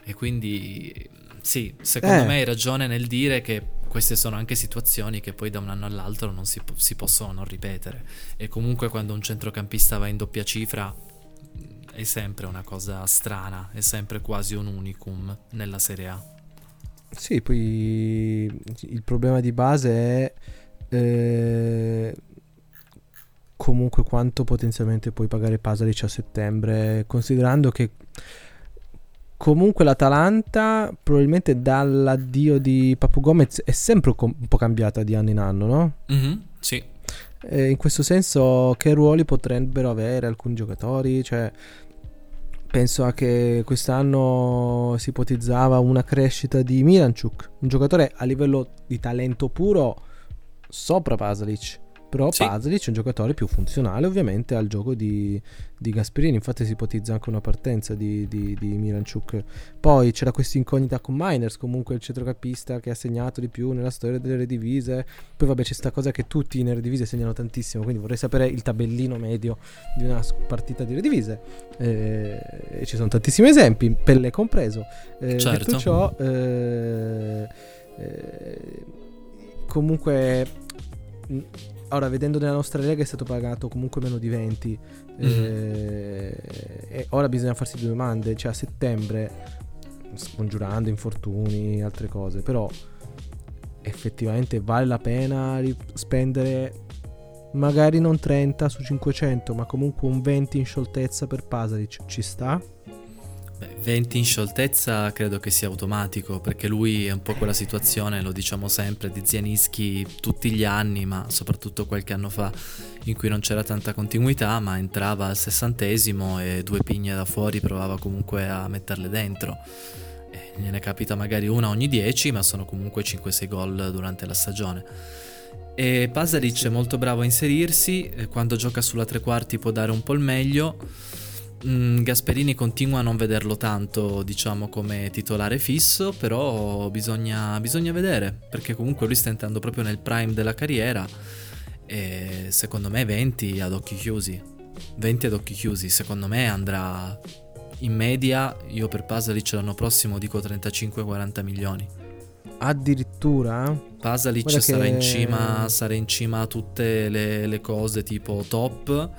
E quindi sì, secondo eh. me hai ragione nel dire che queste sono anche situazioni che poi da un anno all'altro non si, si possono non ripetere. E comunque quando un centrocampista va in doppia cifra è sempre una cosa strana, è sempre quasi un unicum nella Serie A. Sì, poi il problema di base è eh, comunque quanto potenzialmente puoi pagare Pasalic a settembre, considerando che comunque l'Atalanta probabilmente dall'addio di Papu Gomez è sempre un po' cambiata di anno in anno, no? Mm-hmm, sì. E in questo senso che ruoli potrebbero avere alcuni giocatori? Cioè, penso a che quest'anno si ipotizzava una crescita di Milanchuk, un giocatore a livello di talento puro sopra Pasalic. Però sì. Pasalic è un giocatore più funzionale ovviamente al gioco di, di Gasperini, infatti si ipotizza anche una partenza di, di, di Miranchuk. Poi c'era questa incognita con Miners, comunque il centrocampista che ha segnato di più nella storia delle Redivise. Poi vabbè c'è questa cosa che tutti in Redivise segnano tantissimo, quindi vorrei sapere il tabellino medio di una partita di Redivise. Eh, ci sono tantissimi esempi, Pelle compreso. Eh, certo. Detto ciò, eh, eh comunque ora vedendo nella nostra lega è stato pagato comunque meno di 20 mm-hmm. eh, e ora bisogna farsi due domande cioè a settembre scongiurando infortuni altre cose però effettivamente vale la pena spendere magari non 30 su 500 ma comunque un 20 in scioltezza per Pasalic ci sta? Beh, 20 in scioltezza credo che sia automatico, perché lui è un po' quella situazione, lo diciamo sempre, di Zienischi tutti gli anni, ma soprattutto qualche anno fa, in cui non c'era tanta continuità, ma entrava al sessantesimo e due pigne da fuori provava comunque a metterle dentro. E gliene capita magari una ogni 10, ma sono comunque 5-6 gol durante la stagione. E Pasalic è molto bravo a inserirsi, quando gioca sulla tre quarti può dare un po' il meglio Mm, Gasperini continua a non vederlo tanto, diciamo, come titolare fisso, però bisogna, bisogna vedere, perché comunque lui sta entrando proprio nel prime della carriera e secondo me 20 ad occhi chiusi. 20 ad occhi chiusi, secondo me andrà in media, io per Pasalic l'anno prossimo dico 35-40 milioni. Addirittura? Pasalic sarà, che... in cima, sarà in cima a tutte le, le cose tipo top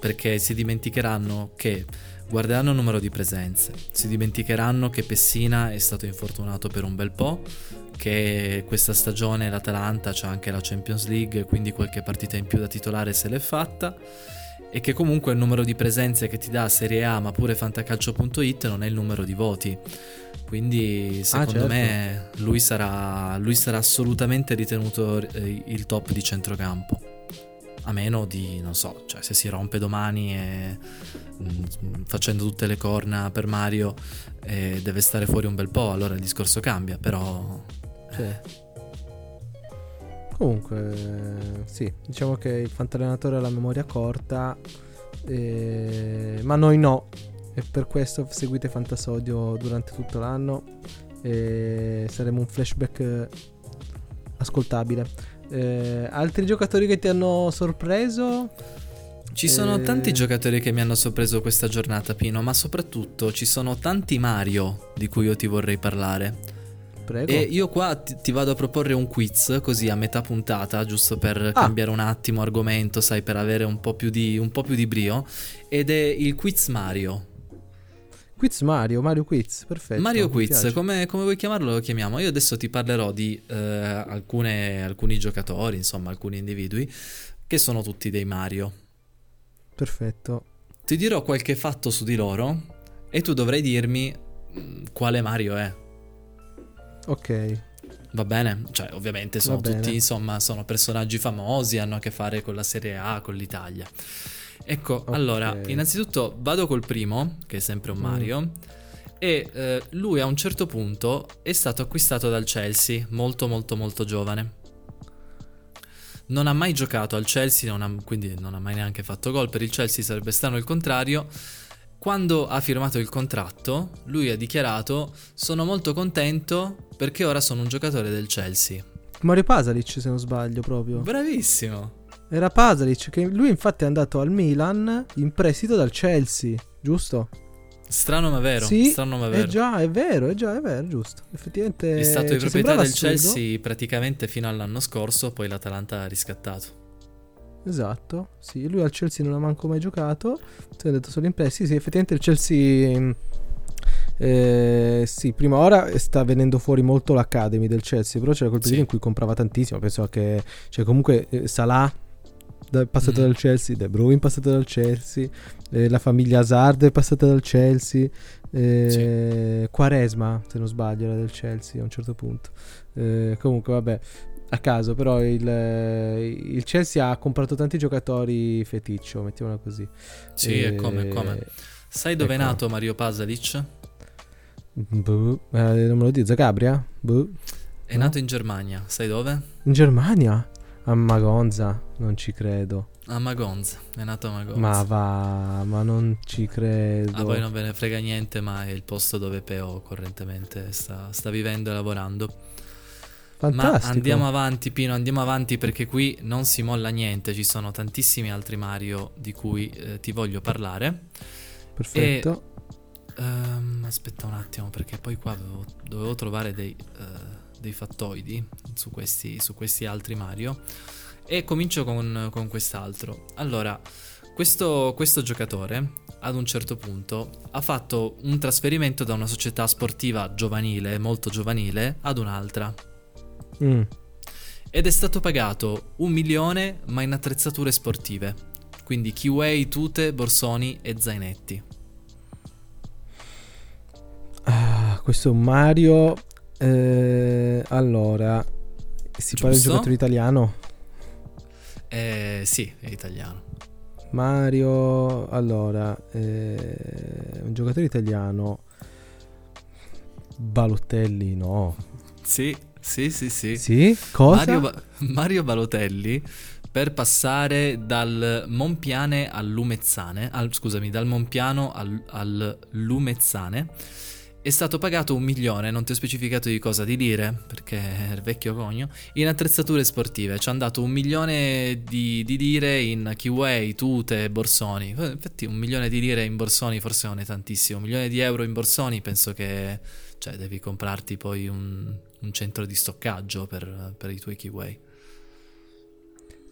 perché si dimenticheranno che guarderanno il numero di presenze, si dimenticheranno che Pessina è stato infortunato per un bel po', che questa stagione l'Atalanta c'ha anche la Champions League, quindi qualche partita in più da titolare se l'è fatta e che comunque il numero di presenze che ti dà Serie A ma pure fantacalcio.it non è il numero di voti. Quindi secondo ah, certo. me lui sarà, lui sarà assolutamente ritenuto eh, il top di centrocampo a meno di, non so, cioè se si rompe domani e mh, mm, facendo tutte le corna per Mario e deve stare fuori un bel po', allora il discorso cambia, però... Eh. Comunque, sì, diciamo che il fantallenatore ha la memoria corta, eh, ma noi no, e per questo seguite Fantasodio durante tutto l'anno e saremo un flashback ascoltabile. Eh, altri giocatori che ti hanno sorpreso? Ci sono eh... tanti giocatori che mi hanno sorpreso questa giornata, Pino, ma soprattutto ci sono tanti Mario di cui io ti vorrei parlare. Prego. E io qua ti, ti, vado a proporre un quiz così a metà puntata, giusto per ah. cambiare un attimo argomento, sai, per avere un po' più di, un po più di brio. Ed è il quiz Mario. Quiz Mario, Mario Quiz, perfetto. Mario Quiz, come, come vuoi chiamarlo lo chiamiamo. Io adesso ti parlerò di eh, alcune- alcuni giocatori, insomma alcuni individui, che sono tutti dei Mario. Perfetto. Ti dirò qualche fatto su di loro e tu dovrai dirmi mm, quale Mario è. Ok. Va bene? Cioè, ovviamente sono tutti, insomma, sono personaggi famosi, hanno a che fare con la Serie A, con l'Italia. Ecco, Ok. allora, innanzitutto vado col primo, che è sempre un Mm. Mario. E eh, lui a un certo punto è stato acquistato dal Chelsea, molto molto molto giovane. Non ha mai giocato al Chelsea, non ha- quindi non ha mai neanche fatto gol. Per il Chelsea sarebbe strano il contrario. Quando ha firmato il contratto, lui ha dichiarato: Sono molto contento perché ora sono un giocatore del Chelsea. Mario Pasalic, se non sbaglio, proprio. Bravissimo. Era Pasalic, che lui infatti è andato al Milan in prestito dal Chelsea, giusto? Strano ma vero. Sì, strano ma È vero. già, è vero, è già, è vero, giusto. Effettivamente È stato di proprietà del assurdo. Chelsea praticamente fino all'anno scorso, poi l'Atalanta ha riscattato. Esatto, sì, lui al Chelsea non ha manco mai giocato, si è andato solo in prestito, sì, effettivamente il Chelsea... eh, sì, prima ora sta venendo fuori molto l'Academy del Chelsea, però c'era quel periodo Sì. in cui comprava tantissimo, penso che... Cioè comunque eh, Salah da- Mhm. dal Chelsea, De Bruyne è passato dal Chelsea, eh, la famiglia Hazard è passata dal Chelsea, eh, Quaresma se non sbaglio era del Chelsea a un certo punto. Eh, comunque vabbè, a caso, però il, il Chelsea ha comprato tanti giocatori feticcio, mettiamola così. Sì, Eh, è come, è come. Sai dove è ecco. nato Mario Pasalic? boh, eh, non me lo dico, Zagabria? Boh. È No. nato in Germania. Sai dove? In Germania? A Magonza? Non ci credo. A Magonza. È nato a Magonza. Ma va, ma non ci credo. A voi non ve ne frega niente, ma è il posto dove Peo correntemente sta, sta vivendo e lavorando. Fantastico. Ma andiamo avanti, Pino, andiamo avanti perché qui non si molla niente. Ci sono tantissimi altri Mario di cui eh, ti voglio parlare. Perfetto. Ehm, aspetta un attimo, perché poi qua avevo- dovevo trovare dei, eh, dei fattoidi su questi, su questi altri Mario. E comincio con, con quest'altro. Allora, questo, questo giocatore ad un certo punto ha fatto un trasferimento da una società sportiva giovanile, molto giovanile, ad un'altra. Mm. Ed è stato pagato un milione, ma in attrezzature sportive. Quindi kiwi, tute, borsoni e zainetti. Ah, questo Mario. Eh, allora, si parla di Giusto. giocatore italiano? Eh, sì, è italiano. Mario, allora, eh, un giocatore italiano. Balotelli, no. Sì, sì, sì, sì. Sì? Cosa? Mario, Ba- Mario Balotelli per passare dal Monpiane al Lumezzane, al- scusami, dal Monpiano al, al Lumezzane, è stato pagato un milione, non ti ho specificato di cosa, di lire, perché è il vecchio cogno, in attrezzature sportive. Ci hanno dato un milione di, di lire in kiwi, tute, borsoni. Infatti un milione di lire in borsoni forse non è tantissimo, un milione di euro in borsoni penso che... Cioè devi comprarti poi un, un centro di stoccaggio per, per i tuoi kiwi.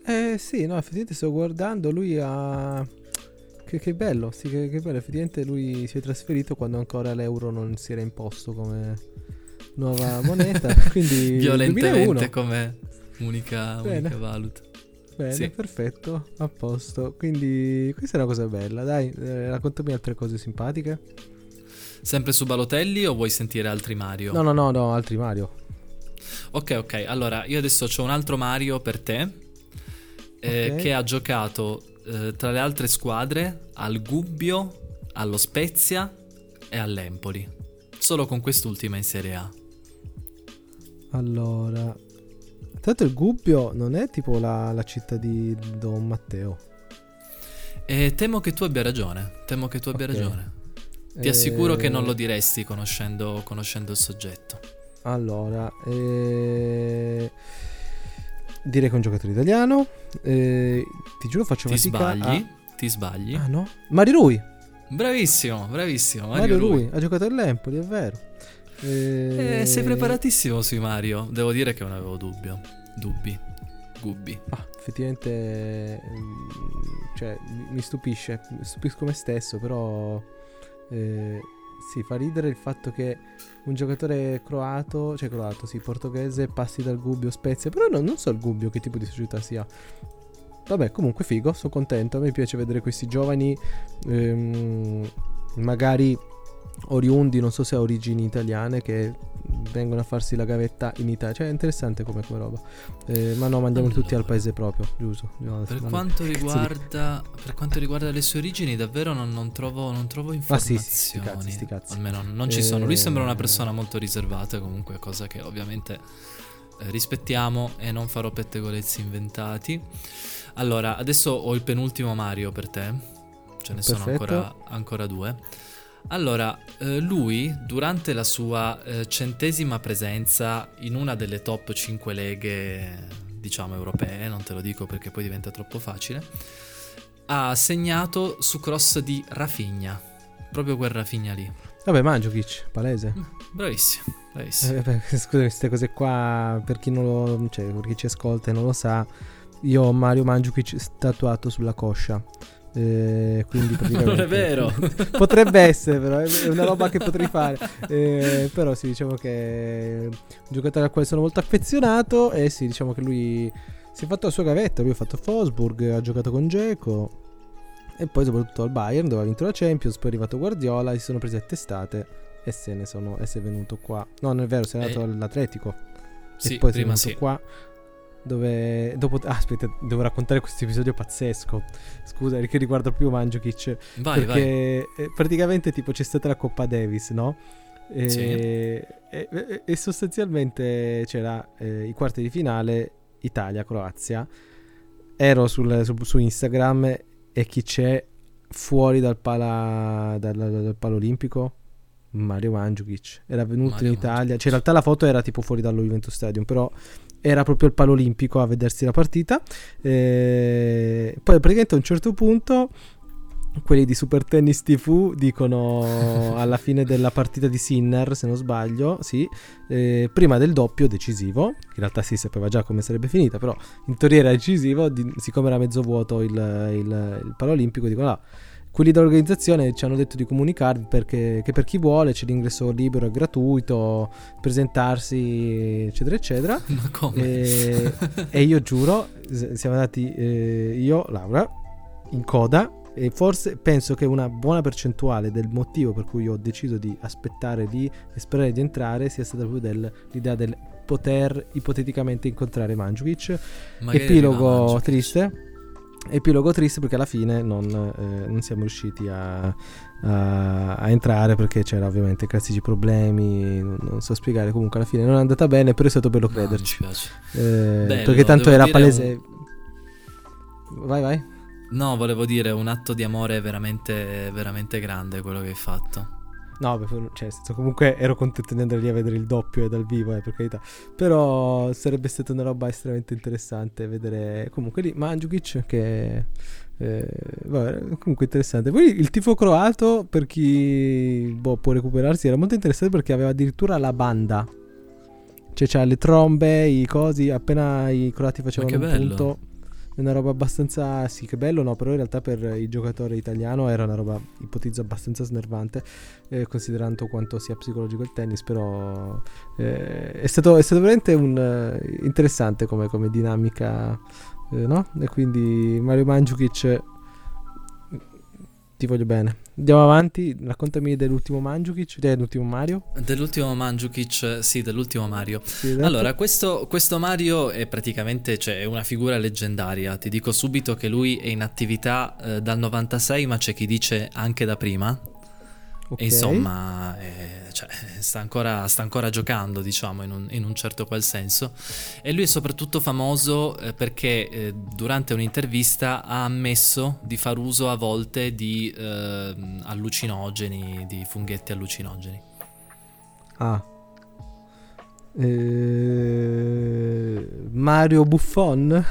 Eh sì, no, effettivamente sto guardando, lui ha... Che, che bello, sì, che, che bello, effettivamente lui si è trasferito quando ancora l'euro non si era imposto come nuova moneta, quindi... Violentemente 2001. come unica, unica valuta. Bene, Sì. perfetto, a posto. Quindi questa è una cosa bella. Dai, eh, raccontami altre cose simpatiche. Sempre su Balotelli o vuoi sentire altri Mario? No, no, no, no, altri Mario. Ok, ok. Allora, io adesso ho un altro Mario per te. eh, Ok. Che ha giocato eh, tra le altre squadre al Gubbio, allo Spezia e all'Empoli. Solo con quest'ultima in Serie A. Allora, tanto il Gubbio non è tipo la, la città di Don Matteo. E temo che tu abbia ragione. Temo che tu abbia Ok. ragione. Ti assicuro che non lo Eh, diresti conoscendo, conoscendo il soggetto. Allora, eh, direi che è un giocatore italiano. Eh, ti giuro, faccio Ti fatica. sbagli? a- Ti sbagli? Ah, no? Mario Rui. Bravissimo, bravissimo. Mario, Mario, Rui. Rui. ha giocato all'Empoli, è vero. Eh, Eh, sei preparatissimo sui Mario. Devo dire che non avevo dubbio. Dubbi. Gubbi. Ah, effettivamente, mm, cioè, mi- mi stupisce, mi stupisco me stesso, però eh, sì, fa ridere il fatto che un giocatore croato, cioè croato, sì, portoghese, passi dal Gubbio Spezia, però no, non so il Gubbio che tipo di società sia. Vabbè, comunque figo, sono contento, me piace vedere questi giovani, ehm, magari oriundi, non so se ha origini italiane, che vengono a farsi la gavetta in Italia. Cioè, è interessante come, come roba. Eh, ma no, mandiamo allora, tutti al paese proprio, giusto? No, per, quanto riguarda, per, quanto riguarda, le sue origini, davvero non, non, trovo, non trovo, informazioni. Ah, sì, sì, sti cazzi, sti cazzi. Almeno non ci sono. Lui sembra una eh, persona molto riservata, comunque, cosa che ovviamente eh, rispettiamo e non farò pettegolezzi inventati. Allora, adesso ho il penultimo Mario per te. Ce ne Perfetto. sono ancora, ancora due. Allora, eh, lui durante la sua eh, centesima presenza in una delle top 5 leghe, diciamo europee, non te lo dico perché poi diventa troppo facile, ha segnato su cross di Rafinha, proprio quel Rafinha lì. Vabbè, Mandzukic, palese. Mm, bravissimo, bravissimo. Eh, scusa, queste cose qua, per chi, non lo, cioè, per chi ci ascolta e non lo sa, io ho Mario Mandzukic tatuato sulla coscia. Eh, quindi non è vero. Potrebbe essere però è una roba che potrei fare. Eh, però sì diciamo che è un giocatore al quale sono molto affezionato e sì diciamo che lui si è fatto la sua gavetta lui ha fatto Fosburg ha giocato con Geco e poi soprattutto al Bayern dove ha vinto la Champions poi è arrivato Guardiola si sono presi a testate e se ne sono e si è venuto qua. No non è vero si è andato eh. all'Atletico. Sì, e poi prima si è sì. qua dove dopo ah, aspetta devo raccontare questo episodio pazzesco scusa che riguarda proprio Mandzukic vai, perché vai. praticamente tipo c'è stata la Coppa Davis no? E, sì. e, e, sostanzialmente c'era eh, i quarti di finale Italia-Croazia ero sul, su, su, Instagram e chi c'è fuori dal, pala, dal, dal palo olimpico Mario Mandzukic era venuto Mario in Italia Mandzukic. cioè in realtà la foto era tipo fuori dallo Juventus Stadium però era proprio il palo olimpico a vedersi la partita. E poi praticamente a un certo punto quelli di Super Tennis TV dicono alla fine della partita di Sinner, se non sbaglio, sì, eh, prima del doppio decisivo, in realtà si sapeva già come sarebbe finita, però in teoria era decisivo, di, siccome era mezzo vuoto il, il, il palo olimpico, dicono ah, quelli dell'organizzazione ci hanno detto di comunicarvi perché per chi vuole c'è l'ingresso libero e gratuito, presentarsi, eccetera, eccetera. Ma come? E, e io giuro, siamo andati eh, io, Laura, in coda e forse penso che una buona percentuale del motivo per cui ho deciso di aspettare lì e sperare di entrare sia stata proprio del, l'idea del poter ipoteticamente incontrare Mandzukic. Epilogo Mandzukic. triste Epilogo triste perché alla fine non, eh, non siamo riusciti a, a, a, entrare perché c'era ovviamente classici problemi, non, non, so spiegare, comunque alla fine non è andata bene, però è stato bello crederci. No, eh, Bello, perché tanto era palese... Un... Vai, vai. No, volevo dire un atto di amore veramente, veramente grande quello che hai fatto. No, cioè, comunque ero contento di andare lì a vedere il doppio e dal vivo, eh, per carità. Però sarebbe stata una roba estremamente interessante vedere comunque lì Mandzukic che... Eh, vabbè, comunque interessante. Poi il tifo croato, per chi boh, può recuperarsi, era molto interessante perché aveva addirittura la banda. Cioè c'ha le trombe, i cosi, appena i croati facevano un punto una roba abbastanza, sì che bello no, però in realtà per il giocatore italiano era una roba, ipotizzo, abbastanza snervante, eh, considerando quanto sia psicologico il tennis, però eh, è, stato, è, stato, veramente un, uh, interessante come, come dinamica, eh, no? E quindi Mario Mandzukic ti voglio bene. Andiamo avanti, raccontami dell'ultimo Mandzukic, dell'ultimo Mario. Dell'ultimo Mandzukic, sì, dell'ultimo Mario. Sì, esatto. Allora, questo, questo, Mario è praticamente cioè, è una figura leggendaria. Ti dico subito che lui è in attività eh, dal 96, ma c'è chi dice anche da prima. Okay. Insomma, eh, cioè, sta, ancora, sta, ancora, giocando, diciamo, in un, in un, certo qual senso. E lui è soprattutto famoso eh, perché eh, durante un'intervista ha ammesso di far uso a volte di eh, allucinogeni, di funghetti allucinogeni. Ah. Eh, Mario Buffon?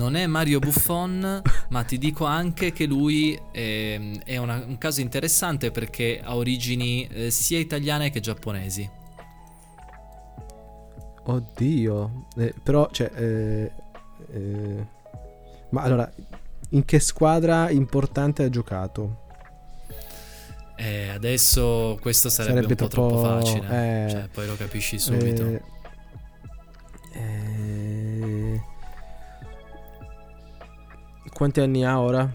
Non è Mario Buffon, ma ti dico anche che lui è, è una, un caso interessante perché ha origini eh, sia italiane che giapponesi. Oddio, eh, però, cioè, eh, eh ma allora, in che squadra importante ha giocato? Eh, adesso questo sarebbe, Sarebbe un po' troppo- troppo facile. eh. Cioè, poi lo capisci subito. Eh, Quanti anni ha ora?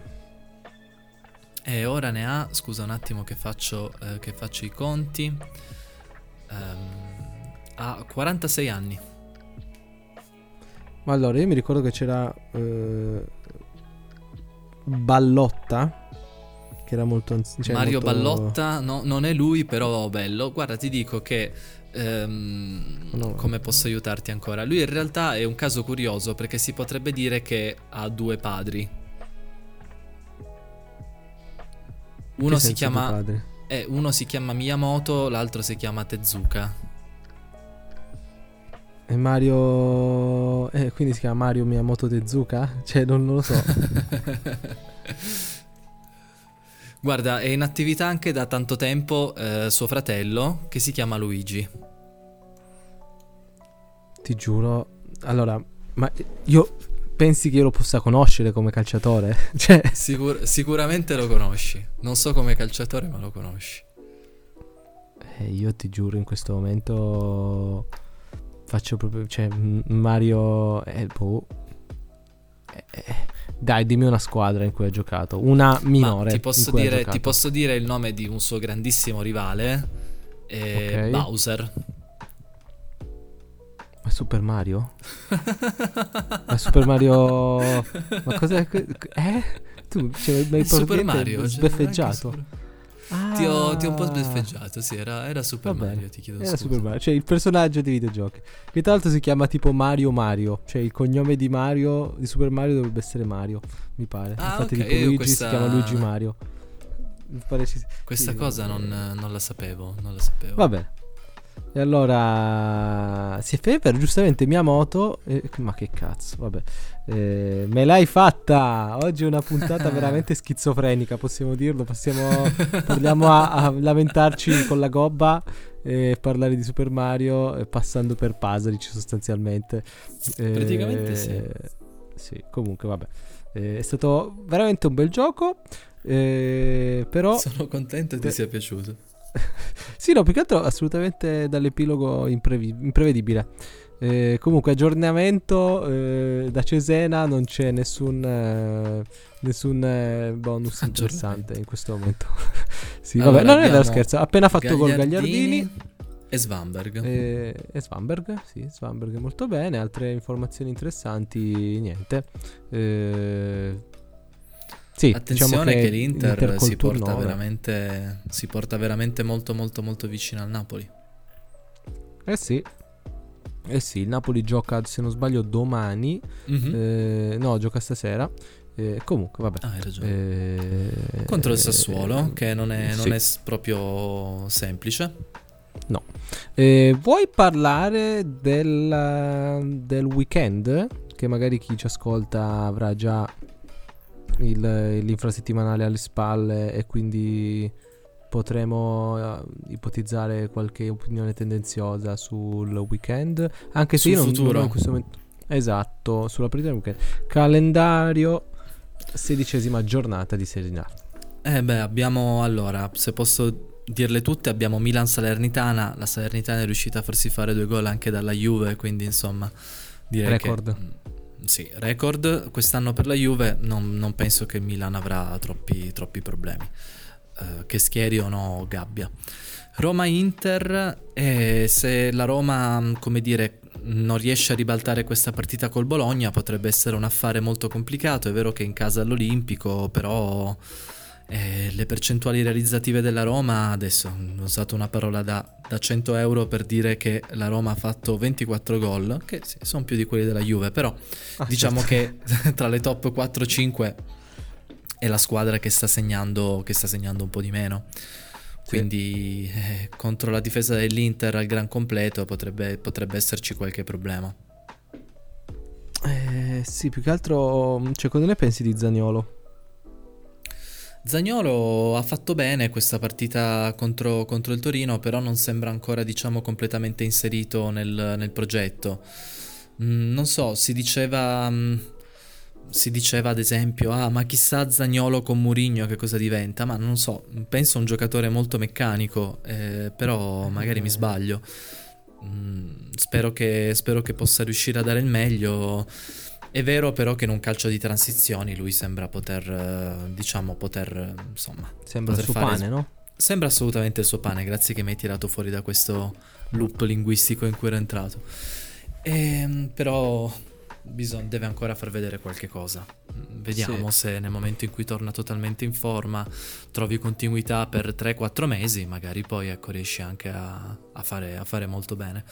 E ora ne ha, scusa un attimo che faccio, eh, che faccio i conti. Ehm, ha 46 anni. Ma allora, io mi ricordo che c'era eh, Ballotta, che era molto anziano. Mario Ballotta, no, non è lui, però bello. Guarda, ti dico che. Ehm, No. Come posso aiutarti ancora? Lui in realtà è un caso curioso perché si potrebbe dire che ha due padri. Uno si, chiama, eh, uno si chiama Miyamoto, l'altro si chiama Tezuka. E Mario... Eh, quindi si chiama Mario Miyamoto Tezuka? Cioè, non, non lo so. Guarda, è in attività anche da tanto tempo eh, suo fratello che si chiama Luigi. Ti giuro. Allora, ma io... Pensi che io lo possa conoscere come calciatore? cioè... Sicur- sicuramente lo conosci. Non so come calciatore, ma lo conosci. Eh, io ti giuro, in questo momento faccio proprio. Cioè, Mario. Eh, boh. Eh, dai, dimmi una squadra in cui ha giocato. Una minore. Ti posso, dire, ti posso dire il nome di un suo grandissimo rivale, eh, Ok. Bowser. Ma è Super Mario? Ma Super Mario. Ma cos'è? Eh? Tu cioè, mi hai Super Mario. Sbeffeggiato. Super- Ti, ho, ti ho un po' Ah. sbeffeggiato, sì, era, era Super Va bene. Mario, ti chiedo Era scusa. Super Mario, cioè il personaggio dei videogiochi. Che tra l'altro si chiama tipo Mario Mario. Cioè il cognome di Mario, di Super Mario dovrebbe essere Mario, mi pare. Ah, Infatti ok, tipo Luigi questa- si chiama Luigi Mario. Mi pare ci- Questa sì, cosa non, non la sapevo, non la sapevo. Va bene. E allora si è Fever, giustamente Miyamoto. eh, ma che cazzo, vabbè. Eh, me l'hai fatta! Oggi è una puntata veramente schizofrenica, possiamo dirlo. Possiamo, parliamo a, a lamentarci con la gobba e parlare di Super Mario eh, passando per Pasalic sostanzialmente. Eh, Praticamente sì. Sì, comunque vabbè. Eh, è stato veramente un bel gioco. eh, però Sono contento ti Beh. sia piaciuto. sì, no, più che altro assolutamente dall'epilogo imprevi- imprevedibile. Eh, comunque, aggiornamento eh, da Cesena non c'è nessun, eh, nessun eh, bonus interessante in questo momento. sì, Allora, vabbè, non è vero scherzo. Appena fatto gol Gagliardini e Svamberg. e, e Svanberg. Sì, Svanberg molto bene. Altre informazioni interessanti, niente. Eh, sì, Attenzione diciamo che, l'Inter, col si, porta veramente, si porta veramente molto molto molto vicino al Napoli. Eh sì. Eh sì, il Napoli gioca, se non sbaglio, domani. Mhm. Eh, no, gioca stasera. Eh, comunque, vabbè. Ah, hai ragione. Eh, Contro il eh, Sassuolo, che non è, non sì. è s- proprio semplice. Eh, vuoi parlare del, del weekend? Che magari chi ci ascolta avrà già il- l'infrasettimanale alle spalle e quindi potremo eh, ipotizzare qualche opinione tendenziosa sul weekend. Anche se Sul non, futuro. non momento... Esatto, sulla partita del weekend. Calendario, sedicesima giornata di Serie A. Eh beh, abbiamo allora, se posso dirle tutte, abbiamo Milan Salernitana. La Salernitana è riuscita a farsi fare due gol anche dalla Juve, quindi insomma, direi Record. che sì, record quest'anno per la Juve, non, non penso che il Milan avrà troppi, troppi problemi. Eh, che schieri o no Gabbia. Roma-Inter, e se la Roma, mm, come dire, non riesce a ribaltare questa partita col Bologna, potrebbe essere un affare molto complicato. È vero che in casa all'Olimpico, però eh, le percentuali realizzative della Roma, adesso ho usato una parola da, da 100 euro per dire che la Roma ha fatto 24 gol, che sì, sono più di quelli della Juve, però Ah, diciamo certo. che tra le top 4-5 è la squadra che sta segnando, che sta segnando un po' di meno. Quindi eh, contro la difesa dell'Inter al gran completo potrebbe, potrebbe esserci qualche problema. Eh, sì, più che altro, cioè, cosa ne pensi di Zaniolo? Zagnolo ha fatto bene questa partita contro, contro il Torino, però non sembra ancora, diciamo, completamente inserito nel, nel progetto. Mm, non so, si diceva mm, si diceva ad esempio, ah ma chissà Zagnolo con Murigno che cosa diventa, ma non so, penso a un giocatore molto meccanico, eh, però magari mi sbaglio. Mm, spero, che, spero che possa riuscire a dare il meglio. È vero però che in un calcio di transizioni lui sembra poter, eh, diciamo, poter, insomma... Sembra poter il suo fare... pane, no? Sembra assolutamente il suo pane, grazie che mi hai tirato fuori da questo loop linguistico in cui ero entrato. E, però bisogna, deve ancora far vedere qualche cosa. Vediamo sì. se nel momento in cui torna totalmente in forma trovi continuità per 3-4 mesi, magari poi ecco, riesci anche a, a, fare, a, fare, molto bene.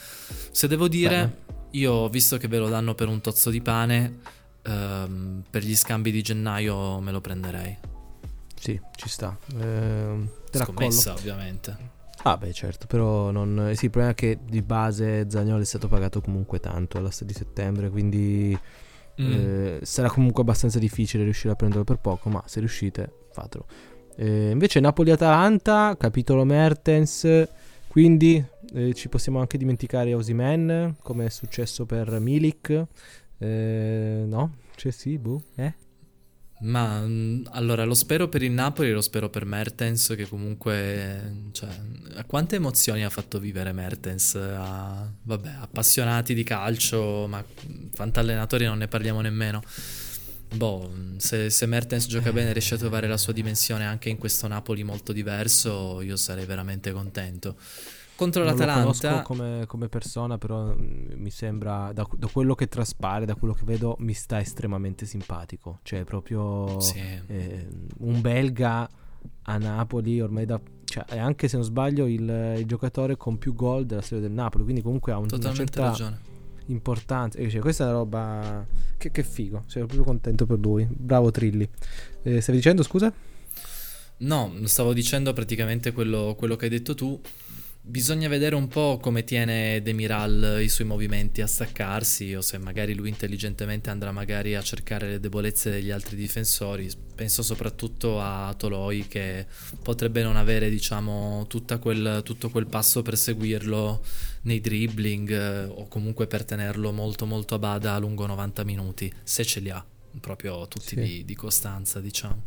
Se devo dire, bene. Io visto che ve lo danno per un tozzo di pane, ehm, per gli scambi di gennaio me lo prenderei. Sì, ci sta. Eh, te Scommessa, ovviamente. Ah beh certo, però non... Sì, il problema è che di base Zagnolo è stato pagato comunque tanto alla di settembre, quindi mm. eh, sarà comunque abbastanza difficile riuscire a prenderlo per poco, ma se riuscite fatelo. Eh, invece Napoli-Atalanta, capitolo Mertens, quindi eh, ci possiamo anche dimenticare Osimen, come è successo per Milik. Eh, no? Cioè sì, boh, eh? Ma mm, allora lo spero per il Napoli lo spero per Mertens che comunque cioè, quante emozioni ha fatto vivere Mertens a, vabbè, appassionati di calcio ma fantallenatori non ne parliamo nemmeno boh se, se Mertens gioca bene e riesce a trovare la sua dimensione anche in questo Napoli molto diverso io sarei veramente contento contro non l'Atalanta. Lo come, come, persona, però mm, mi sembra, da, da, quello che traspare, da quello che vedo, mi sta estremamente simpatico. Cioè, proprio sì. eh, un belga a Napoli, ormai da... Cioè, anche se non sbaglio, il, il, giocatore con più gol della storia del Napoli, quindi comunque ha un, Totalmente una certa ragione. importanza. Cioè, questa è una roba... Che, che figo, sono proprio contento per lui. Bravo Trilli. Eh, stavi dicendo, scusa? No, stavo dicendo praticamente quello, quello che hai detto tu. Bisogna vedere un po' come tiene Demiral i suoi movimenti a staccarsi o se magari lui intelligentemente andrà magari a cercare le debolezze degli altri difensori. Penso soprattutto a Toloi che potrebbe non avere diciamo quel, tutto quel passo per seguirlo nei dribbling eh, o comunque per tenerlo molto molto a bada lungo 90 minuti se ce li ha proprio tutti sì. di, di costanza diciamo.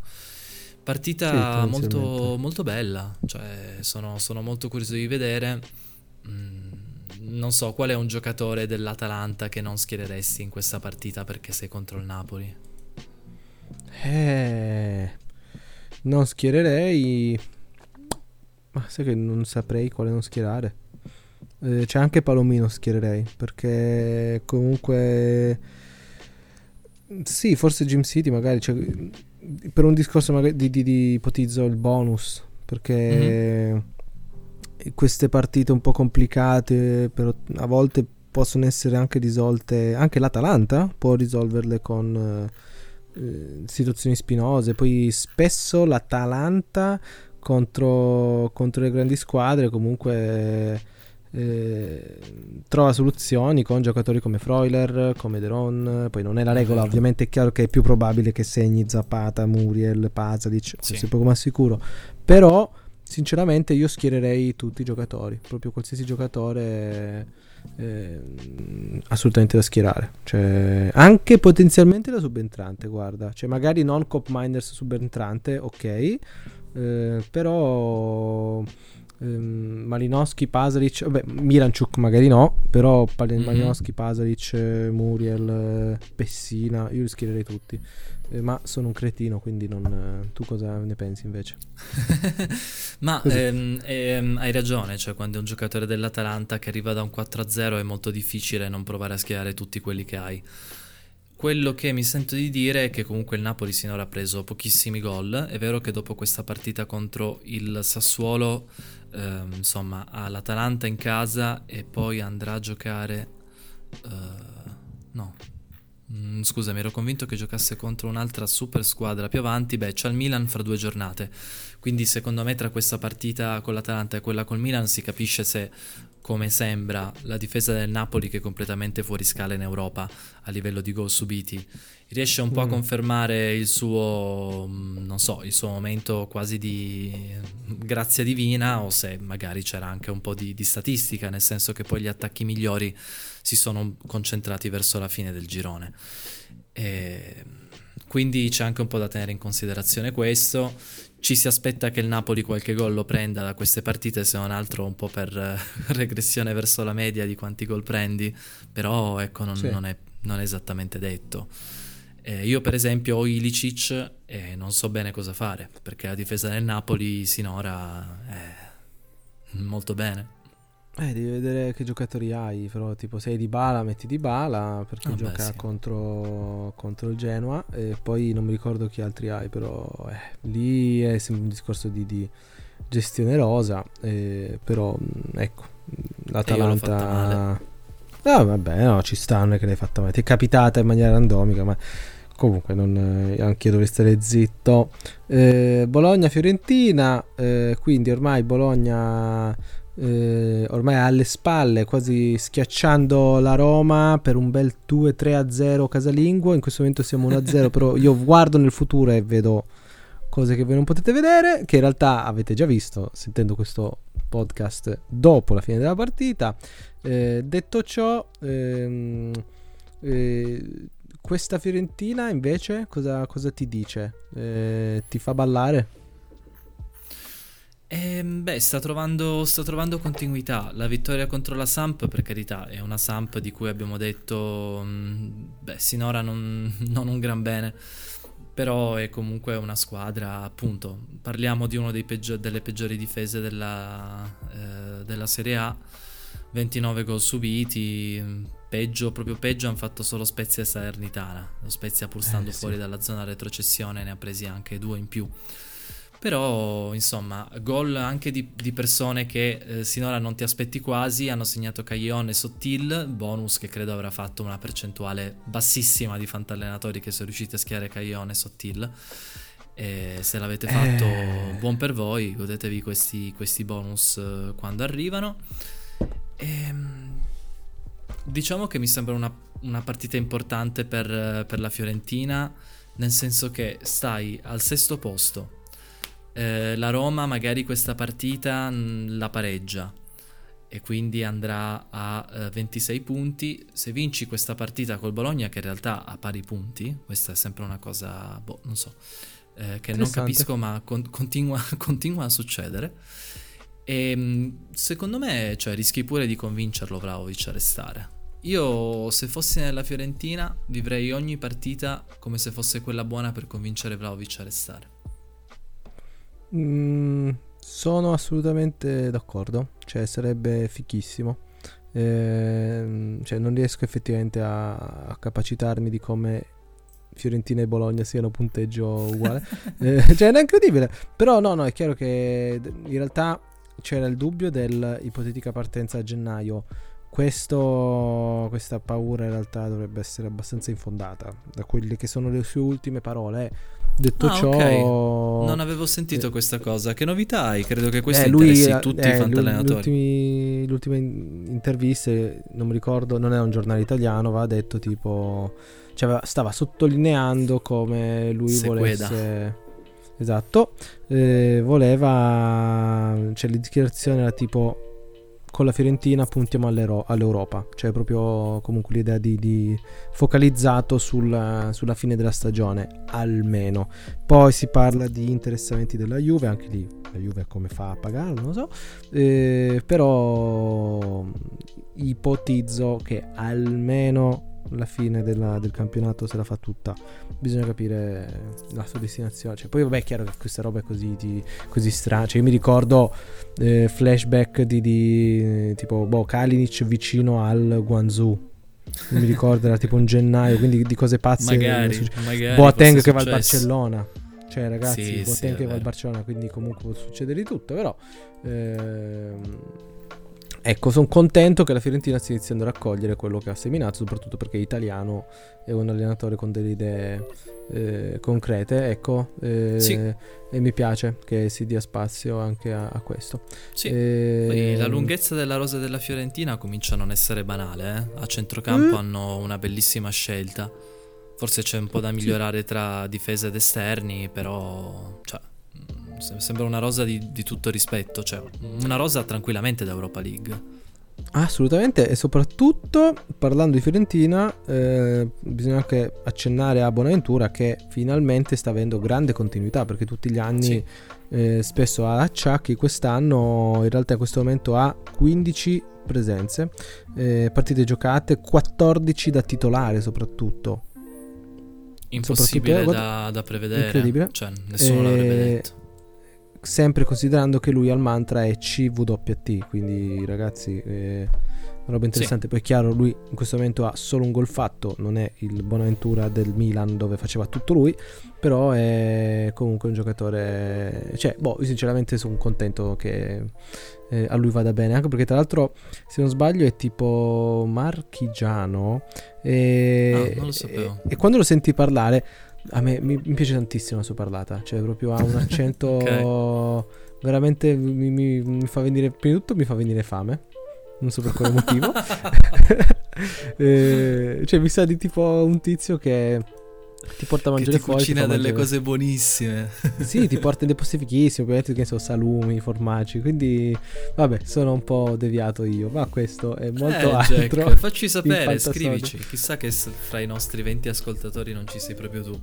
Partita sì, molto, molto, bella, cioè sono, sono, molto curioso di vedere. Mm, non so qual è un giocatore dell'Atalanta che non schiereresti in questa partita perché sei contro il Napoli. Eh, non schiererei. Ma sai che non saprei quale non schierare. Eh, c'è anche Palomino schiererei perché comunque. Sì, forse Jim City magari. Cioè, per un discorso magari di, di, di ipotizzo il bonus perché mm-hmm. queste partite un po' complicate però a volte possono essere anche risolte anche l'Atalanta può risolverle con eh, situazioni spinose poi spesso l'Atalanta contro, contro le grandi squadre comunque eh, trova soluzioni con giocatori come Freuler, come Deron. Poi non è la regola, ovviamente è chiaro che è più probabile che segni Zapata, Muriel, Pasadic, sì. questo è poco ma sicuro. Però, sinceramente, io schiererei tutti i giocatori, proprio qualsiasi giocatore. Eh, assolutamente da schierare cioè, anche potenzialmente da subentrante guarda cioè magari non Cop Miners subentrante ok eh, però ehm, Malinowski, Pasalic, vabbè, Miranchuk magari no, però mm-hmm. Malinowski, Pasalic, Muriel, Pessina, io li schiererei tutti. Eh, ma sono un cretino, quindi non, eh, tu cosa ne pensi invece? ma ehm, ehm, hai ragione, cioè quando è un giocatore dell'Atalanta che arriva da un 4-0 è molto difficile non provare a schierare tutti quelli che hai. Quello che mi sento di dire è che comunque il Napoli sinora ha preso pochissimi gol. È vero che dopo questa partita contro il Sassuolo ehm, insomma, ha l'Atalanta in casa e poi andrà a giocare... Uh, no, mm, scusami, ero convinto che giocasse contro un'altra super squadra più avanti. Beh, c'è il Milan fra due giornate. Quindi, secondo me, tra questa partita con l'Atalanta e quella col Milan si capisce se, come sembra, la difesa del Napoli, che è completamente fuori scala in Europa a livello di gol subiti, riesce un po' mm. a confermare il suo, mm, non so, il suo momento quasi di grazia divina o se magari c'era anche un po' di, di, statistica, nel senso che poi gli attacchi migliori si sono concentrati verso la fine del girone. E quindi c'è anche un po' da tenere in considerazione questo. Ci si aspetta che il Napoli qualche gol lo prenda da queste partite, se non altro un po' per eh, regressione verso la media di quanti gol prendi, però ecco non, sì. non, è, non è, esattamente detto. Eh, io per esempio ho Ilicic e non so bene cosa fare, perché la difesa del Napoli sinora è molto bene. Eh, devi vedere che giocatori hai, però tipo se hai di bala metti di bala perché ah gioca sì. contro, contro, il Genoa e poi non mi ricordo chi altri hai, però eh, lì è sempre un discorso di, di gestione rosa, eh, però mm, ecco, l'Atalanta... Ah vabbè, no, ci sta, non è che l'hai fatta male, ti è capitata in maniera randomica, ma comunque non, eh, anche io dovrei stare zitto. Eh, Bologna-Fiorentina, eh, quindi ormai Bologna eh, ormai alle spalle, quasi schiacciando la Roma per un bel 2-3-0 casalingo. In questo momento siamo 1-0, però io guardo nel futuro e vedo cose che voi non potete vedere, che in realtà avete già visto sentendo questo podcast dopo la fine della partita. Eh, detto ciò, ehm, eh, questa Fiorentina invece cosa, cosa ti dice? Eh, ti fa ballare? Eh, beh, sta trovando, sta trovando, continuità. La vittoria contro la Samp, per carità, è una Samp di cui abbiamo detto, mm, beh, sinora non, non un gran bene, però è comunque una squadra, appunto, parliamo di una peggio- delle peggiori difese della, eh, della Serie A, 29 gol subiti, peggio, proprio peggio hanno fatto solo Spezia e Salernitana. Lo Spezia pur stando eh, fuori dalla zona retrocessione ne ha presi anche due in più. Però, insomma, gol anche di, di persone che eh, sinora non ti aspetti quasi, hanno segnato Caglione e Sottil, bonus che credo avrà fatto una percentuale bassissima di fantallenatori che sono riusciti a schiare Caglione e Sottil. E se l'avete fatto, eh... buon per voi, godetevi questi, questi bonus eh, quando arrivano. Ehm, diciamo che mi sembra una, una partita importante per, per la Fiorentina, nel senso che stai al sesto posto eh, la Roma magari questa partita mm, la pareggia e quindi andrà a eh, 26 punti. Se vinci questa partita col Bologna, che in realtà ha pari punti, questa è sempre una cosa, boh, non so, eh, che non capisco, ma con- continua, continua, a succedere. E mm, secondo me, cioè, rischi pure di convincerlo Vlaovic a restare. Io, se fossi nella Fiorentina, vivrei ogni partita come se fosse quella buona per convincere Vlaovic a restare. Mm, sono assolutamente d'accordo, cioè sarebbe fichissimo. Eh, cioè non riesco effettivamente a, a, capacitarmi di come Fiorentina e Bologna siano punteggio uguale. eh, cioè è incredibile. Però no, no, è chiaro che in realtà c'era il dubbio dell'ipotetica partenza a gennaio. Questo, questa paura in realtà dovrebbe essere abbastanza infondata da quelle che sono le sue ultime parole Detto ah, ciò, okay. non avevo sentito eh, questa cosa. Che novità hai? Credo che questo eh, interessi lui, tutti eh, i fantallenatori. Le ultime interviste, non mi ricordo, non è un giornale italiano, va detto tipo. Cioè, stava sottolineando come lui Sequeda. volesse. Esatto, eh, voleva. Cioè, le dichiarazioni era tipo con la Fiorentina puntiamo all'Europa, cioè proprio comunque l'idea di, di focalizzato sul, sulla fine della stagione, almeno. Poi si parla di interessamenti della Juve, anche lì la Juve come fa a pagare, non lo so, eh, però ipotizzo che almeno alla fine della, del campionato se la fa tutta. Bisogna capire la sua destinazione. Cioè, poi, vabbè, è chiaro che questa roba è così, di, così strana. Cioè, io mi ricordo eh, flashback di, di tipo boh, Kalinic vicino al Guangzhou. Non mi ricordo, era tipo un gennaio, quindi di cose pazze. magari, magari Boateng che va al Barcellona. Cioè, ragazzi, sì, Boateng sì, che va al Barcellona, quindi comunque può succedere di tutto, però... Ehm, Ecco, sono contento che la Fiorentina stia iniziando a raccogliere quello che ha seminato, soprattutto perché è italiano è un allenatore con delle idee eh, concrete, ecco, eh, sì. e mi piace che si dia spazio anche a, a questo. Sì, e... la lunghezza della rosa della Fiorentina comincia a non essere banale, eh? a centrocampo mm. hanno una bellissima scelta, forse c'è un po' da migliorare sì. tra difesa ed esterni, però... Cioè, sembra una rosa di, di, tutto rispetto, cioè una rosa tranquillamente da Europa League. Assolutamente, e soprattutto parlando di Fiorentina, eh, bisogna anche accennare a Bonaventura che finalmente sta avendo grande continuità perché tutti gli anni sì. eh, spesso ha acciacchi, quest'anno in realtà in questo momento ha 15 presenze, eh, partite giocate, 14 da titolare soprattutto. Impossibile soprattutto, da, da, prevedere, incredibile. cioè nessuno l'avrebbe eh, detto sempre considerando che lui al mantra è CWT, quindi ragazzi, eh, roba interessante. Sì. Poi è chiaro, lui in questo momento ha solo un gol fatto, non è il Bonaventura del Milan dove faceva tutto lui, però è comunque un giocatore... Cioè, boh, io sinceramente sono contento che eh, a lui vada bene, anche perché tra l'altro, se non sbaglio, è tipo marchigiano. E, ah, non lo sapevo. E, e quando lo senti parlare a me mi, mi, piace tantissimo la sua parlata, cioè proprio ha un accento okay. veramente mi, mi, mi, fa venire, prima di tutto mi fa venire fame, non so per quale motivo, eh, cioè mi sa di tipo un tizio che ti porta a mangiare fuori. cucina delle mangiare... cose buonissime. sì, ti porta in dei posti fighissimi, ovviamente che so, salumi, formaggi. Quindi, vabbè, sono un po' deviato io. Ma questo è molto eh, altro. Jack, facci sapere, scrivici. Chissà che fra i nostri 20 ascoltatori non ci sei proprio tu.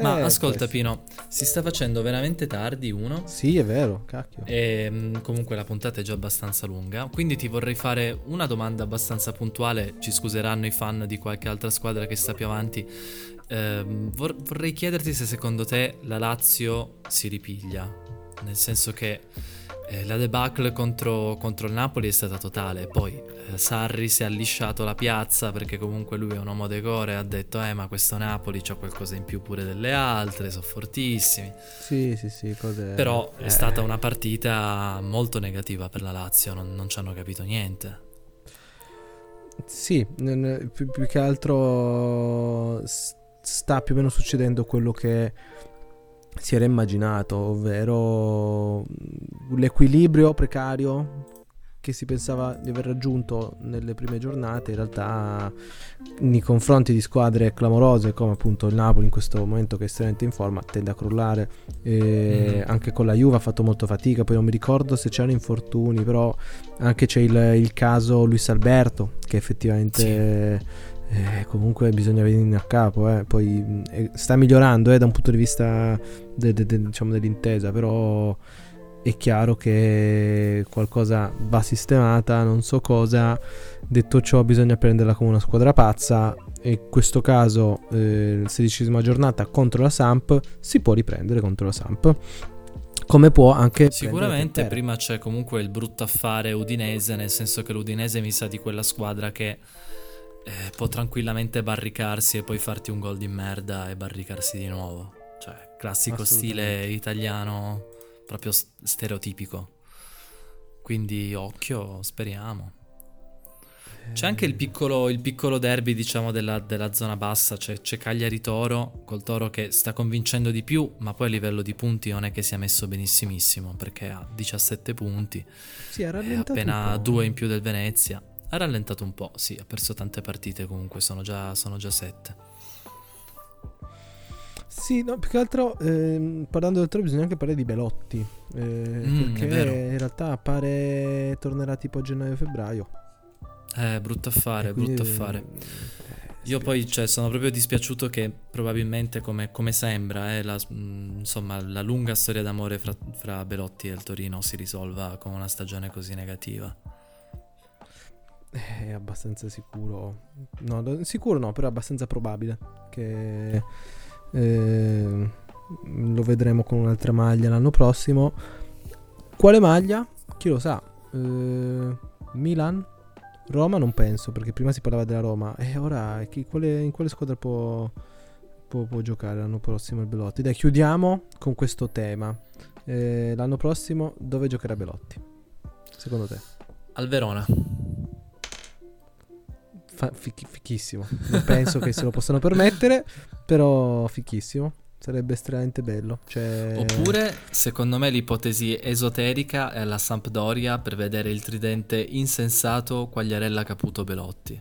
Ma eh, ascolta, questo. Pino, si sta facendo veramente tardi uno. Sì, è vero, cacchio. E mm, comunque la puntata è già abbastanza lunga. Quindi ti vorrei fare una domanda abbastanza puntuale. Ci scuseranno i fan di qualche altra squadra che sta più avanti. Eh, vor- vorrei chiederti se secondo te la Lazio si ripiglia, nel senso che eh, la debacle contro, contro, il Napoli è stata totale, poi eh, Sarri si è allisciato la piazza perché comunque lui è un uomo decore, ha detto eh ma questo Napoli c'ha qualcosa in più pure delle altre, sono fortissimi. Sì, sì, sì, cose... Però è stata una partita molto negativa per la Lazio, non, non ci hanno capito niente. Sì, più, più che altro sta più o meno succedendo quello che si era immaginato, ovvero l'equilibrio precario che si pensava di aver raggiunto nelle prime giornate, in realtà nei confronti di squadre clamorose come appunto il Napoli in questo momento che è estremamente in forma tende a crollare, mm-hmm. anche con la Juve ha fatto molto fatica, poi non mi ricordo se c'erano infortuni, però anche c'è il, il caso Luis Alberto che effettivamente... Sì eh, comunque bisogna venire a capo, eh. poi eh, sta migliorando eh, da un punto di vista de, de, de, diciamo dell'intesa, però è chiaro che qualcosa va sistemata, non so cosa, detto ciò bisogna prenderla come una squadra pazza. E in questo caso eh, sedicesima giornata contro la Samp si può riprendere contro la Samp. Come può anche sicuramente prima c'è comunque il brutto affare udinese nel senso che l'udinese mi sa di quella squadra che eh, può tranquillamente barricarsi e poi farti un gol di merda e barricarsi di nuovo. Cioè, classico stile italiano, proprio stereotipico. Quindi occhio, speriamo. C'è anche il piccolo, il piccolo derby, diciamo, della, della, zona bassa. C'è, c'è Cagliari Toro, col Toro che sta convincendo di più, ma poi a livello di punti non è che sia messo benissimissimo, perché ha 17 punti. Sì, ha rallentato appena due in più del Venezia. Ha rallentato un po', sì, ha perso tante partite comunque, sono già, sono già sette. Sì, no, più che altro eh, parlando del Toro bisogna anche parlare di Belotti, eh, mm, perché in realtà pare tornerà tipo a gennaio-febbraio. Eh, brutto affare, brutto affare. Eh, Io poi cioè, sono proprio dispiaciuto che probabilmente come, come sembra eh, la, mm, insomma, la lunga storia d'amore fra, fra Belotti e il Torino si risolva con una stagione così negativa. È abbastanza sicuro. No, sicuro no, però è abbastanza probabile che eh, lo vedremo con un'altra maglia l'anno prossimo. Quale maglia? Chi lo sa? Eh, Milan? Roma non penso, perché prima si parlava della Roma. E ora chi, quale, in quale squadra può, può, può, giocare l'anno prossimo il Belotti? Dai, chiudiamo con questo tema. Eh, l'anno prossimo dove giocherà Belotti? Secondo te? Al Verona fa- fichi- fichissimo. Non penso che se lo possano permettere, però fichissimo. Sarebbe estremamente bello. Cioè... Oppure, secondo me, l'ipotesi esoterica è la Sampdoria per vedere il tridente insensato Quagliarella Caputo Belotti.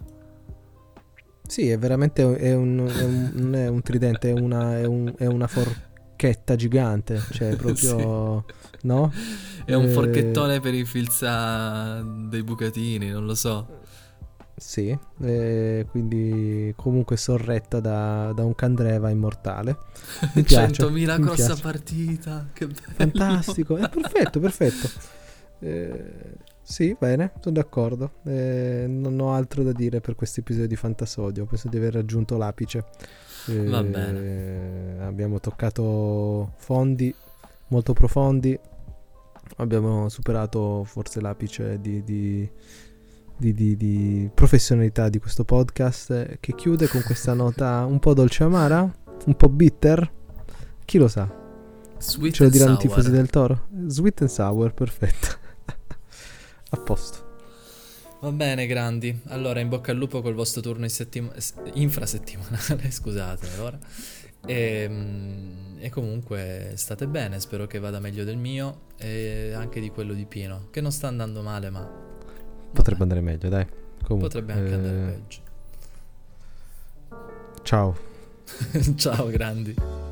Sì, è veramente è un, è un, non è un tridente, è una, è un, è una for- forchetta gigante, cioè proprio... Sì. No? È un Eh, forchettone per i filza dei bucatini, non lo so. Sì, eh, quindi comunque sorretta da, da un Candreva immortale. Mi piace, 100.000 mi cross a piace. partita, che bello. Fantastico, è perfetto, perfetto. Eh, sì, bene, sono d'accordo. Eh, non ho altro da dire per questo episodio di Fantasodio. Penso di aver raggiunto l'apice. Eh, Va bene. Abbiamo toccato fondi molto profondi. Abbiamo superato forse l'apice di, di- di- di- di professionalità di questo podcast eh, che chiude con questa nota un po' dolce amara, un po' bitter. Chi lo sa? Sweet Ce lo diranno i tifosi del Toro. Sweet and sour, perfetto. A posto. Va bene, grandi. Allora, in bocca al lupo col vostro turno in settima- infrasettimanale, scusate, allora. E, mm, e comunque state bene, spero che vada meglio del mio e anche di quello di Pino, che non sta andando male, ma Potrebbe andare meglio, dai. Comunque, potrebbe anche andare eh, peggio. Ciao. Ciao, grandi.